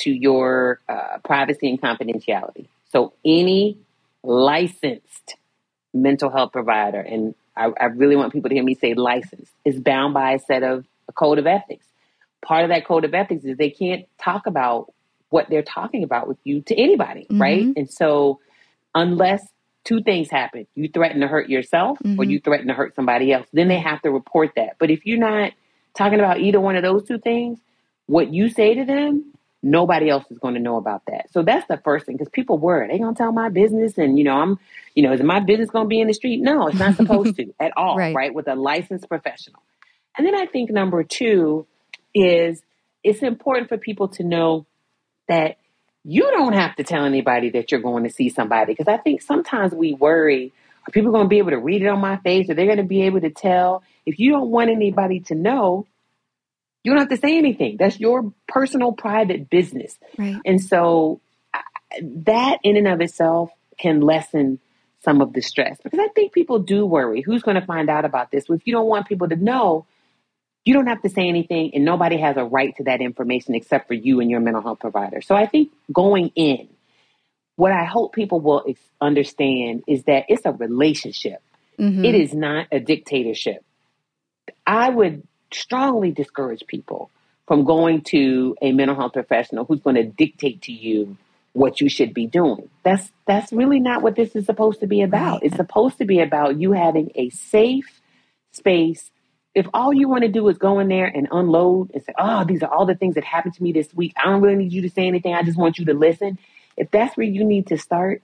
to your uh, privacy and confidentiality. So any licensed mental health provider, and I, I, really want people to hear me say licensed, is bound by a set of a code of ethics. Part of that code of ethics is they can't talk about what they're talking about with you to anybody, mm-hmm. right? And so unless two things happen, you threaten to hurt yourself mm-hmm. or you threaten to hurt somebody else, then they have to report that. But if you're not talking about either one of those two things, what you say to them nobody else is going to know about that. So that's the first thing because people worry they gonna tell my business, and you know I'm, you know, is my business gonna be in the street? No, it's not supposed to at all, right. right? With a licensed professional. And then I think number two is it's important for people to know that you don't have to tell anybody that you're going to see somebody because I think sometimes we worry are people going to be able to read it on my face? Are they going to be able to tell? If you don't want anybody to know, you don't have to say anything. That's your personal, private business. Right. And so that in and of itself can lessen some of the stress because I think people do worry who's going to find out about this. Well, if you don't want people to know, you don't have to say anything, and nobody has a right to that information except for you and your mental health provider. So I think going in, what I hope people will ex- understand is that it's a relationship. Mm-hmm. It is not a dictatorship. I would strongly discourage people from going to a mental health professional who's going to dictate to you what you should be doing. That's that's really not what this is supposed to be about. Right. It's supposed to be about you having a safe space. If all you want to do is go in there and unload and say, "Oh, these are all the things that happened to me this week. I don't really need you to say anything. I just want you to listen." If that's where you need to start,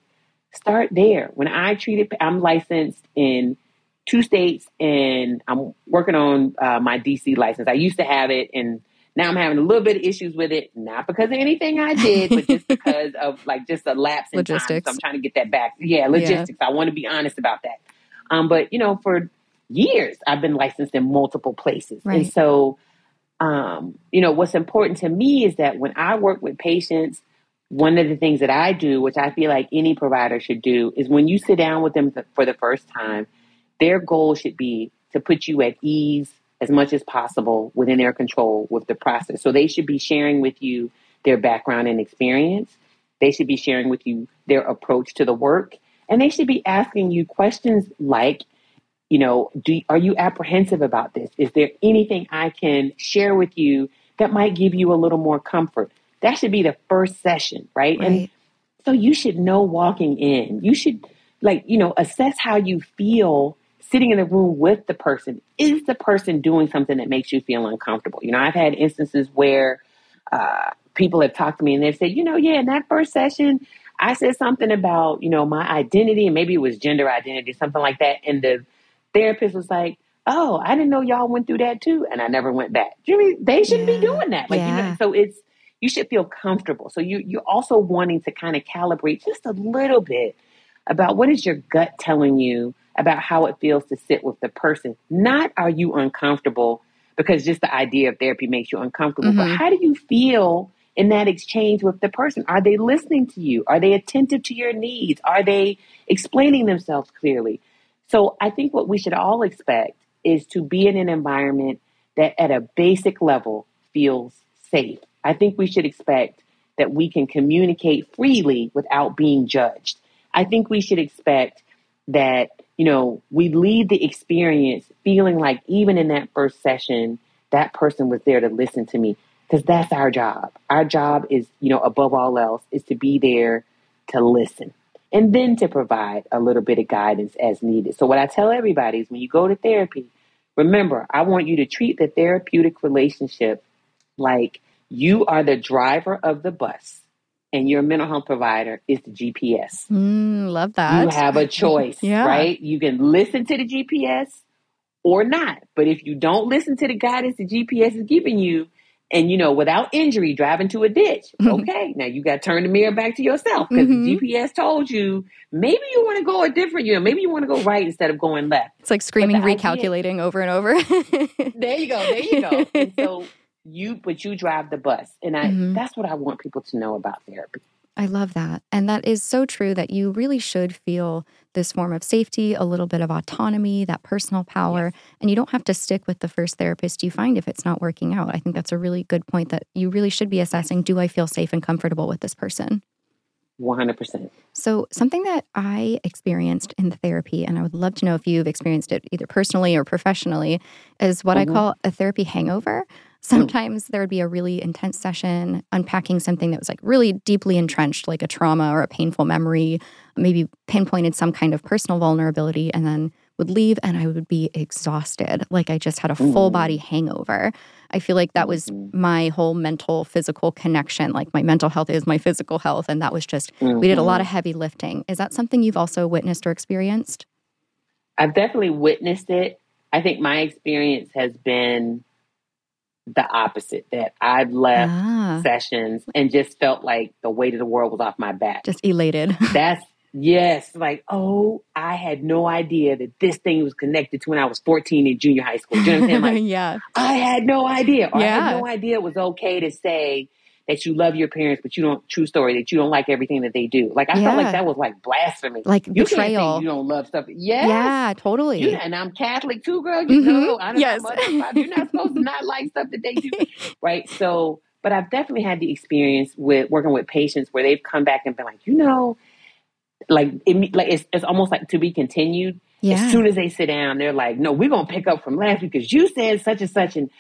start there. When I treated I'm licensed in two states and I'm working on uh, my DC license. I used to have it and now I'm having a little bit of issues with it, not because of anything I did, but just because of like just a lapse in logistics. time. So I'm trying to get that back. Yeah, logistics. Yeah. I want to be honest about that. Um, but you know, for years I've been licensed in multiple places, right. and so um, you know, what's important to me is that when I work with patients, one of the things that I do, which I feel like any provider should do, is when you sit down with them for the first time their goal should be to put you at ease as much as possible within their control with the process. So they should be sharing with you their background and experience. They should be sharing with you their approach to the work. And they should be asking you questions like, you know, do, are you apprehensive about this? Is there anything I can share with you that might give you a little more comfort? That should be the first session, right? right. And so you should know walking in. You should, like, you know, assess how you feel sitting in the room with the person, is the person doing something that makes you feel uncomfortable? You know, I've had instances where uh, people have talked to me and they've said, you know, yeah, in that first session, I said something about, you know, my identity and maybe it was gender identity, something like that. And the therapist was like, oh, I didn't know y'all went through that too. And I never went back. Mean they shouldn't yeah. be doing that? Like, yeah. you know, so it's, you should feel comfortable. So you, you're also wanting to kind of calibrate just a little bit about what is your gut telling you about how it feels to sit with the person. Not are you uncomfortable because just the idea of therapy makes you uncomfortable, mm-hmm. but how do you feel in that exchange with the person? Are they listening to you? Are they attentive to your needs? Are they explaining themselves clearly? So I think what we should all expect is to be in an environment that at a basic level feels safe. I think we should expect that we can communicate freely without being judged. I think we should expect that, you know, we leave the experience feeling like even in that first session, that person was there to listen to me because that's our job. Our job is, you know, above all else, is to be there to listen and then to provide a little bit of guidance as needed. So, what I tell everybody is when you go to therapy, remember, I want you to treat the therapeutic relationship like you are the driver of the bus and your mental health provider is the GPS. Mm, love that. You have a choice, yeah. right? You can listen to the GPS or not. But if you don't listen to the guidance the GPS is giving you, and you know, without injury, driving to a ditch. Okay, now you got to turn the mirror back to yourself because mm-hmm. the GPS told you maybe you want to go a different, you know, maybe you want to go right instead of going left. It's like screaming, recalculating idea, over and over. there you go. There you go. And so you, but you drive the bus, and I mm-hmm. that's what I want people to know about therapy. I love that. And that is so true that you really should feel this form of safety, a little bit of autonomy, that personal power. Yes. And you don't have to stick with the first therapist you find if it's not working out. I think that's a really good point that you really should be assessing do I feel safe and comfortable with this person? 100%. So, something that I experienced in the therapy, and I would love to know if you've experienced it either personally or professionally, is what mm-hmm. I call a therapy hangover. Sometimes there would be a really intense session unpacking something that was like really deeply entrenched, like a trauma or a painful memory, maybe pinpointed some kind of personal vulnerability, and then would leave and I would be exhausted. Like I just had a full body hangover. I feel like that was mm-hmm. my whole mental physical connection. Like my mental health is my physical health. And that was just, mm-hmm. we did a lot of mm-hmm. heavy lifting. Is that something you've also witnessed or experienced? I've definitely witnessed it. I think my experience has been the opposite that I've left ah. sessions and just felt like the weight of the world was off my back. Just elated. That's yes, like, oh, I had no idea that this thing was connected to when I was 14 in junior high school. Do you know what I'm saying? Like, yeah. I had no idea. Or yeah. I had no idea it was okay to say that you love your parents, but you don't. True story that you don't like everything that they do. Like I yeah. felt like that was like blasphemy. Like you betrayal. you don't love stuff. Yeah. Yeah, totally. You, and I'm Catholic too, girl. You mm-hmm. know, I don't yes. know You're not supposed to not like stuff that they do, right? So, but I've definitely had the experience with working with patients where they've come back and been like, you know, like it, like it's, it's almost like to be continued. Yeah. As soon as they sit down, they're like, "No, we're gonna pick up from last week because you said such and such, and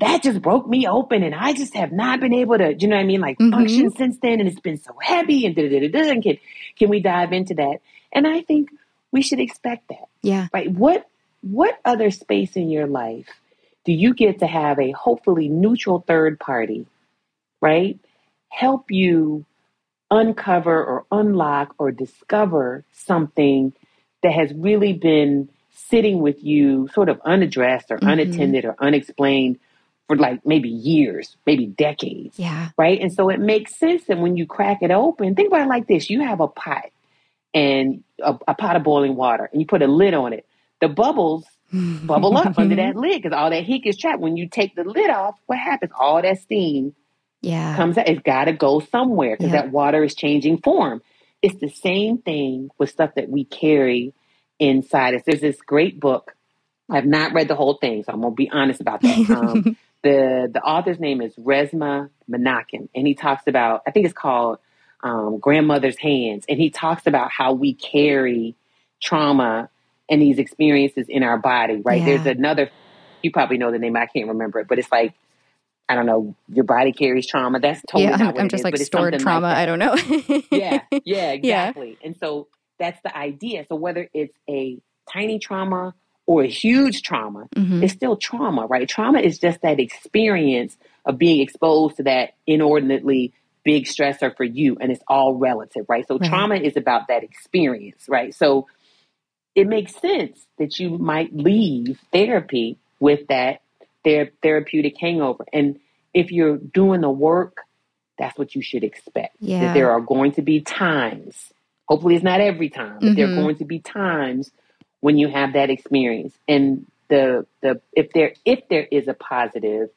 that just broke me open and I just have not been able to, you know what I mean, like mm-hmm. function since then and it's been so heavy and da da da da. And can, can we dive into that? And I think we should expect that. Yeah. Right. What what other space in your life do you get to have a hopefully neutral third party, right? Help you uncover or unlock or discover something that has really been sitting with you sort of unaddressed or mm-hmm. unattended or unexplained for like maybe years, maybe decades. Yeah. Right. And so it makes sense that when you crack it open, think about it like this you have a pot and a, a pot of boiling water, and you put a lid on it. The bubbles bubble up under that lid because all that heat gets trapped. When you take the lid off, what happens? All that steam yeah. comes out. It's got to go somewhere because that water is changing form. It's the same thing with stuff that we carry inside us. There's this great book. I've not read the whole thing, so I'm gonna be honest about that. Um, the the author's name is Resmaa Menakem, and he talks about I think it's called um, Grandmother's Hands, and he talks about how we carry trauma and these experiences in our body. Right? Yeah. There's another. You probably know the name. I can't remember it, but it's like I don't know, your body carries trauma. That's totally yeah, I'm just is, like stored trauma. Like I don't know. yeah, yeah, exactly. Yeah. And so that's the idea. So whether it's a tiny trauma or a huge trauma, mm-hmm. it's still trauma, right? Trauma is just that experience of being exposed to that inordinately big stressor for you, and it's all relative, right? So right. trauma is about that experience, right? So it makes sense that you might leave therapy with that ther- therapeutic hangover. And if you're doing the work, that's what you should expect. Yeah. That there are going to be times, hopefully it's not every time, but mm-hmm. there are mm-hmm. going to be times when you have that experience. And the the if there if there is a positive,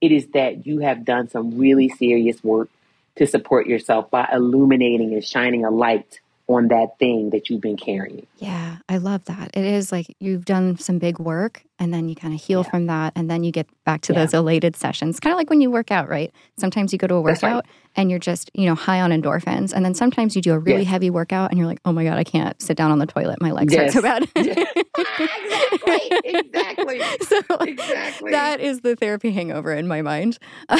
it is that you have done some really serious work to support yourself by illuminating and shining a light on that thing that you've been carrying. Yeah, I love that. It is like you've done some big work and then you kind of heal Yeah. from that and then you get back to Yeah. those elated sessions. Kind of like when you work out, right? Sometimes you go to a That's right. workout and you're just, you know, high on endorphins. And then sometimes you do a really Yes. heavy workout and you're like, oh my God, I can't sit down on the toilet. My legs hurt so bad. exactly. Exactly. so Exactly. that is the therapy hangover in my mind.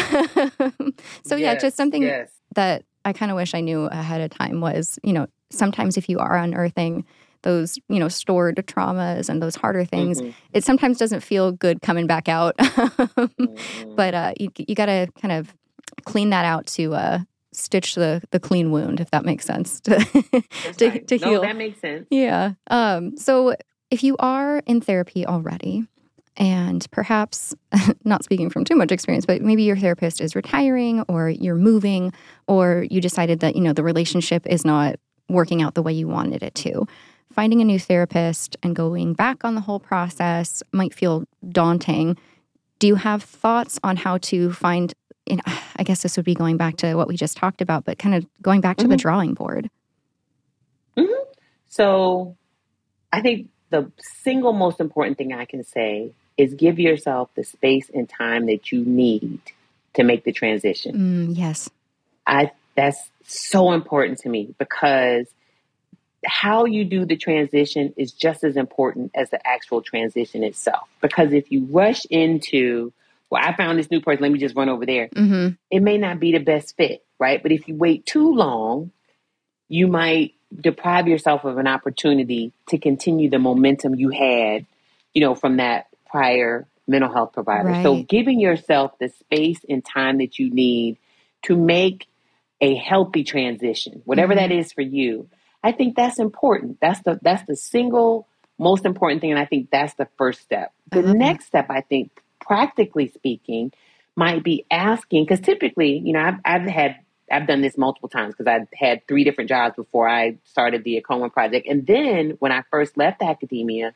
so yeah, just something Yes. that I kind of wish I knew ahead of time was, you know, sometimes if you are unearthing those, you know, stored traumas and those harder things, Mhm. it sometimes doesn't feel good coming back out. Mhm. but uh, you, you got to kind of clean that out to uh, stitch the the clean wound, if that makes sense. To, to, right. to no, heal. that makes sense. Yeah. Um, so if you are in therapy already, and perhaps not speaking from too much experience, but maybe your therapist is retiring or you're moving or you decided that, you know, the relationship is not working out the way you wanted it to. Finding a new therapist and going back on the whole process might feel daunting. Do you have thoughts on how to find you know, I guess this would be going back to what we just talked about, but kind of going back to the Mhm. drawing board. So I think the single most important thing I can say is give yourself the space and time that you need to make the transition. Mm, yes. I that's so important to me because how you do the transition is just as important as the actual transition itself. Because if you rush into, well, I found this new person, let me just run over there, hmm it may not be the best fit, right? But if you wait too long, you might deprive yourself of an opportunity to continue the momentum you had, you know, from that prior mental health provider. So giving yourself the space and time that you need to make a healthy transition, whatever Mhm. that is for you. I think that's important. That's the that's the single most important thing and I think that's the first step. The that. next step I think practically speaking might be asking because typically, you know, I've, I've had I've done this multiple times because I've had three different jobs before I started the AAKOMA Project, and then when I first left academia,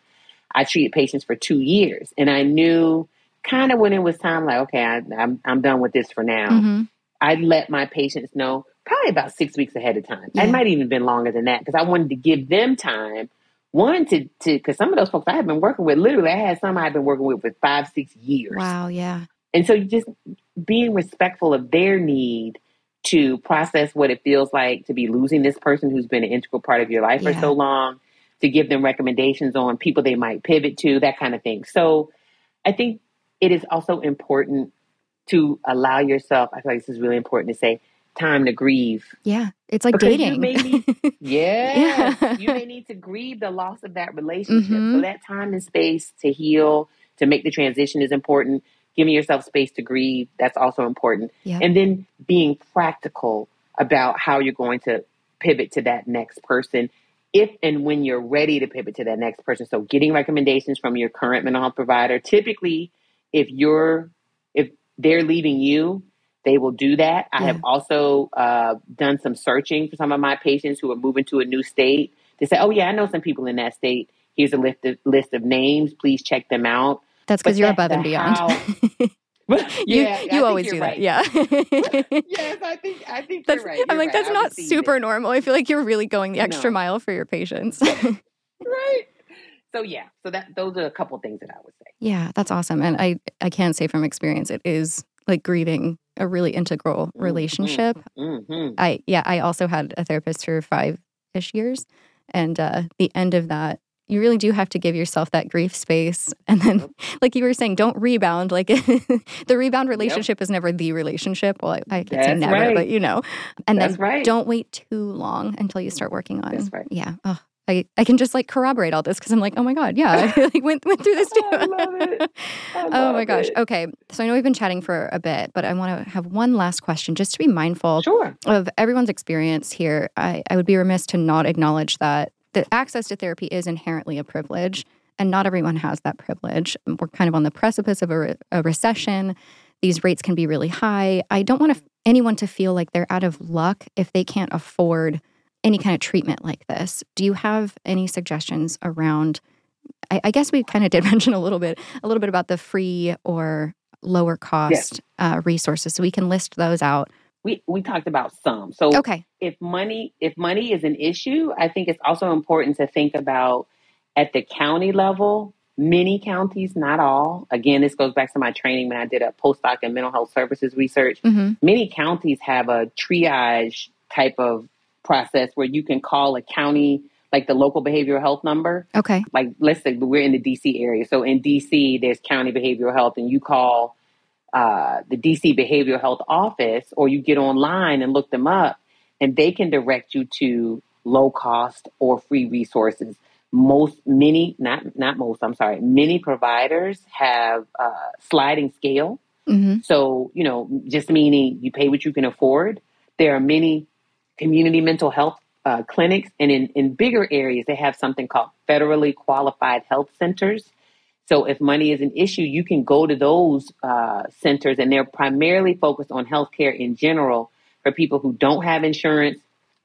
I treated patients for two years, and I knew kind of when it was time, like, okay, I, I'm I'm done with this for now. hmm I let my patients know probably about six weeks ahead of time. Yeah. It might even been longer than that because I wanted to give them time. One to to because some of those folks I have been working with, literally, I had some I've been working with for five, six years. Wow. Yeah. And so you just being respectful of their need to process what it feels like to be losing this person who's been an integral part of your life for so long, to give them recommendations on people they might pivot to, that kind of thing. So I think it is also important to allow yourself, I feel like this is really important to say, time to grieve. Yeah. It's like Because you dating. may need- Yes. Yeah. you may need to grieve the loss of that relationship. Mhm. So that time and space to heal, to make the transition is important. Giving yourself space to grieve, that's also important. Yeah. And then being practical about how you're going to pivot to that next person if and when you're ready to pivot to that next person. So getting recommendations from your current mental health provider. Typically, if you're they're leaving you, they will do that. I Yeah. have also uh, done some searching for some of my patients who are moving to a new state They say, "Oh yeah, I know some people in that state. Here's a list of list of names. Please check them out." That's because you're above and beyond. how- you yeah, you always do right. that. Yeah. yes, I think I think That's, you're right. I'm like, right. that's I not super it. normal. I feel like you're really going the extra No. mile for your patients. right. So yeah, so that those are a couple things that I would say. yeah, that's awesome. And I, I can say from experience, it is like grieving a really integral Mhm. relationship. Mm-hmm. I, yeah, I also had a therapist for five ish years. And uh, the end of that, you really do have to give yourself that grief space. And then, Yep. like you were saying, don't rebound. Like the rebound relationship is never the relationship. Well, I, I can't say never, right. but you know. And That's then right. don't wait too long until you start working on. That's right. Yeah. Oh, I, I can just like corroborate all this because I'm like, oh my God, yeah, I like, went, went through this oh, too. I love it. I oh my gosh. it. Okay. So I know we've been chatting for a bit, but I want to have one last question just to be mindful Sure. of everyone's experience here. I, I would be remiss to not acknowledge that the access to therapy is inherently a privilege, and not everyone has that privilege. We're kind of on the precipice of a, re- a recession. These rates can be really high. I don't want to, anyone to feel like they're out of luck if they can't afford any kind of treatment like this. Do you have any suggestions around? I, I guess we kind of did mention a little bit, a little bit about the free or lower cost uh, resources, so we can list those out we we talked about some. So Okay. if money if money is an issue, I think it's also important to think about at the county level. Many counties, not all. Again, this goes back to my training when I did a postdoc in mental health services research. hmm Many counties have a triage type of process where you can call a county, like the local behavioral health number. Okay. Like, let's say we're in the DC area. So in DC, there's county behavioral health, and you call uh, the DC behavioral health office, or you get online and look them up, and they can direct you to low cost or free resources. Most, many, not not most. I'm sorry. Many providers have uh, sliding scale. hmm So, you know, just meaning you pay what you can afford. There are many community mental health uh, clinics, and in, in bigger areas, they have something called federally qualified health centers. So, if money is an issue, you can go to those uh, centers, and they're primarily focused on healthcare in general for people who don't have insurance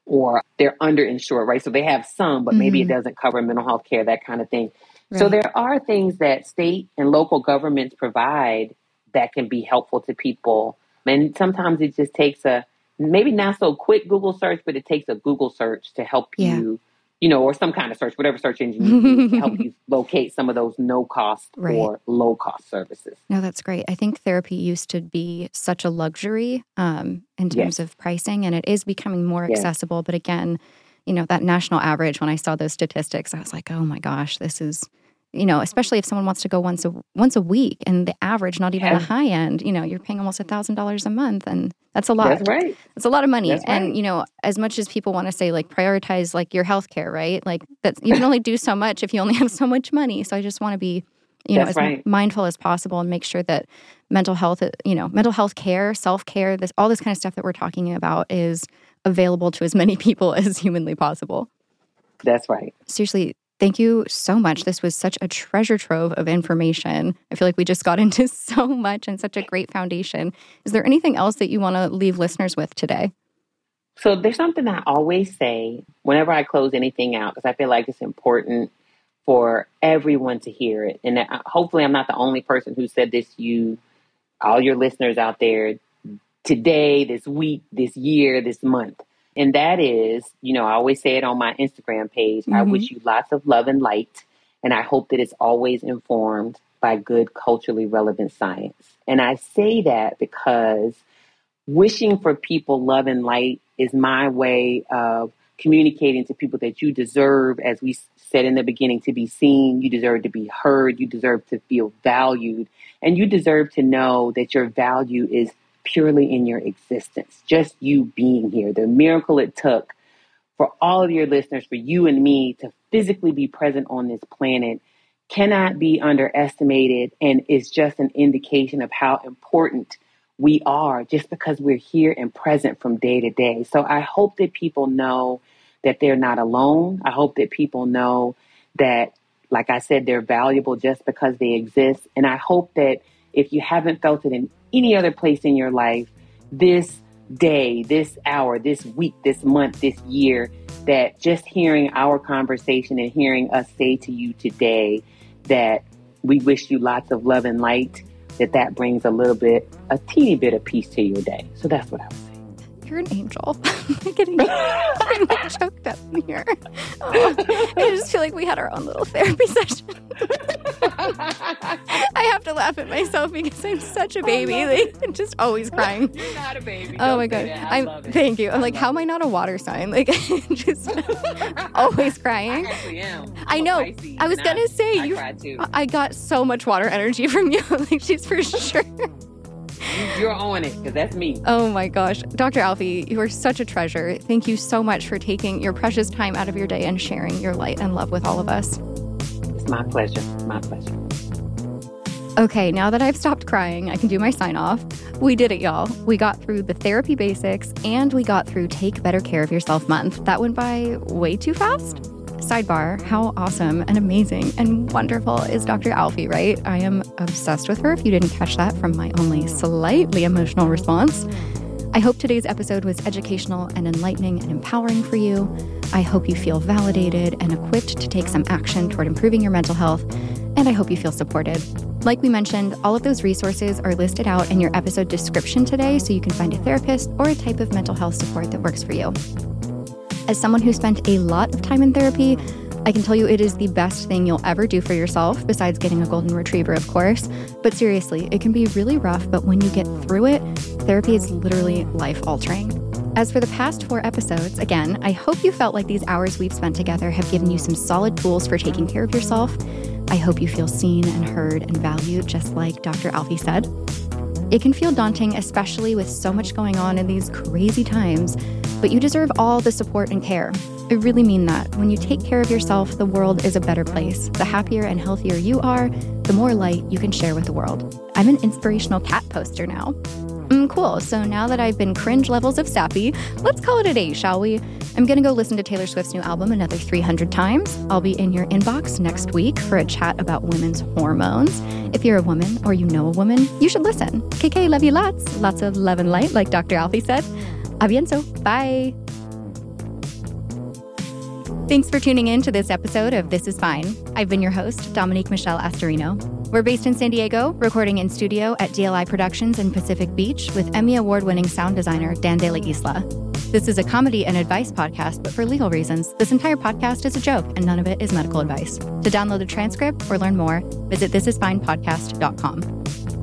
or they're underinsured, right? So, they have some, but maybe it Mhm. doesn't cover mental health care, that kind of thing. So, there are things that state and local governments provide that can be helpful to people. And sometimes it just takes a maybe not so quick Google search, but it takes a Google search to help Yeah. you, you know, or some kind of search, whatever search engine you use to help you locate some of those no cost Right. or low cost services. No, that's great. I think therapy used to be such a luxury um, in terms Yes. of pricing, and it is becoming more Yes. accessible. But again, you know, that national average, when I saw those statistics, I was like, oh my gosh, this is, you know, especially if someone wants to go once a once a week, and the average, not even Yeah. the high end, you know, you're paying almost a thousand dollars a month, and that's a lot. That's right. It's a lot of money. That's And, right. you know, as much as people want to say like prioritize like your health care, right? Like that's you can only do so much if you only have so much money. So I just want to be, you know, That's as right. mindful as possible and make sure that mental health, you know, mental health care, self-care, this all this kind of stuff that we're talking about is available to as many people as humanly possible. That's right. Seriously, thank you so much. This was such a treasure trove of information. I feel like we just got into so much and such a great foundation. Is there anything else that you want to leave listeners with today? So there's something I always say whenever I close anything out because I feel like it's important for everyone to hear it. And uh, hopefully, I'm not the only person who said this. to You, all your listeners out there, today, this week, this year, this month. And that is, you know, I always say it on my Instagram page. I Mhm. wish you lots of love and light. And I hope that it's always informed by good, culturally relevant science. And I say that because wishing for people love and light is my way of communicating to people that you deserve, as we said in the beginning, to be seen. You deserve to be heard. You deserve to feel valued. And you deserve to know that your value is purely in your existence, just you being here. The miracle it took for all of your listeners, for you and me to physically be present on this planet cannot be underestimated and is just an indication of how important we are just because we're here and present from day to day. So I hope that people know that they're not alone. I hope that people know that, like I said, they're valuable just because they exist. And I hope that if you haven't felt it in any other place in your life, this day, this hour, this week, this month, this year, that just hearing our conversation and hearing us say to you today that we wish you lots of love and light, that that brings a little bit, a teeny bit of peace to your day. So that's what I would say. You're an angel. I'm getting choked up in here. Oh, I just feel like we had our own little therapy session. I have to laugh at myself because I'm such a baby. Like, I'm just always crying. You're not a baby. Oh my god! I'm thank you. I'm like, how am I not a water sign? Like, just always crying. I actually am. I know. I was gonna say, I you- too. I got so much water energy from you. like, she's for sure. You- You're on it because that's me. Oh my gosh. Dr. Alfiee, you are such a treasure. Thank you so much for taking your precious time out of your day and sharing your light and love with all of us. My pleasure. My pleasure. Okay, now that I've stopped crying, I can do my sign off. We did it, y'all. We got through the therapy basics and we got through Take Better Care of Yourself month. That went by way too fast. Sidebar, how awesome and amazing and wonderful is Dr. Alfiee, right? I am obsessed with her if you didn't catch that from my only slightly emotional response. I hope today's episode was educational and enlightening and empowering for you. I hope you feel validated and equipped to take some action toward improving your mental health, and I hope you feel supported. Like we mentioned, all of those resources are listed out in your episode description today so you can find a therapist or a type of mental health support that works for you. As someone who spent a lot of time in therapy, I can tell you it is the best thing you'll ever do for yourself, besides getting a golden retriever, of course. But seriously, it can be really rough, but when you get through it, therapy is literally life altering. As for the past four episodes, again, I hope you felt like these hours we've spent together have given you some solid tools for taking care of yourself. I hope you feel seen and heard and valued, just like Dr. Alfiee said. It can feel daunting, especially with so much going on in these crazy times, but you deserve all the support and care. I really mean that. When you take care of yourself, the world is a better place. The happier and healthier you are, the more light you can share with the world. I'm an inspirational cat poster now. Mm, cool. So now that I've been cringe levels of sappy, let's call it a day, shall we? I'm going to go listen to Taylor Swift's new album another 300 times. I'll be in your inbox next week for a chat about women's hormones. If you're a woman or you know a woman, you should listen. KK, love you lots. Lots of love and light, like Dr. Alfiee said. A bienzo. Bye. Thanks for tuning in to this episode of This Is Fine. I've been your host, Dominique Michelle Astorino. We're based in San Diego, recording in studio at DLI Productions in Pacific Beach with Emmy Award winning sound designer Dan De La Isla. This is a comedy and advice podcast, but for legal reasons, this entire podcast is a joke and none of it is medical advice. To download the transcript or learn more, visit thisisfinepodcast.com.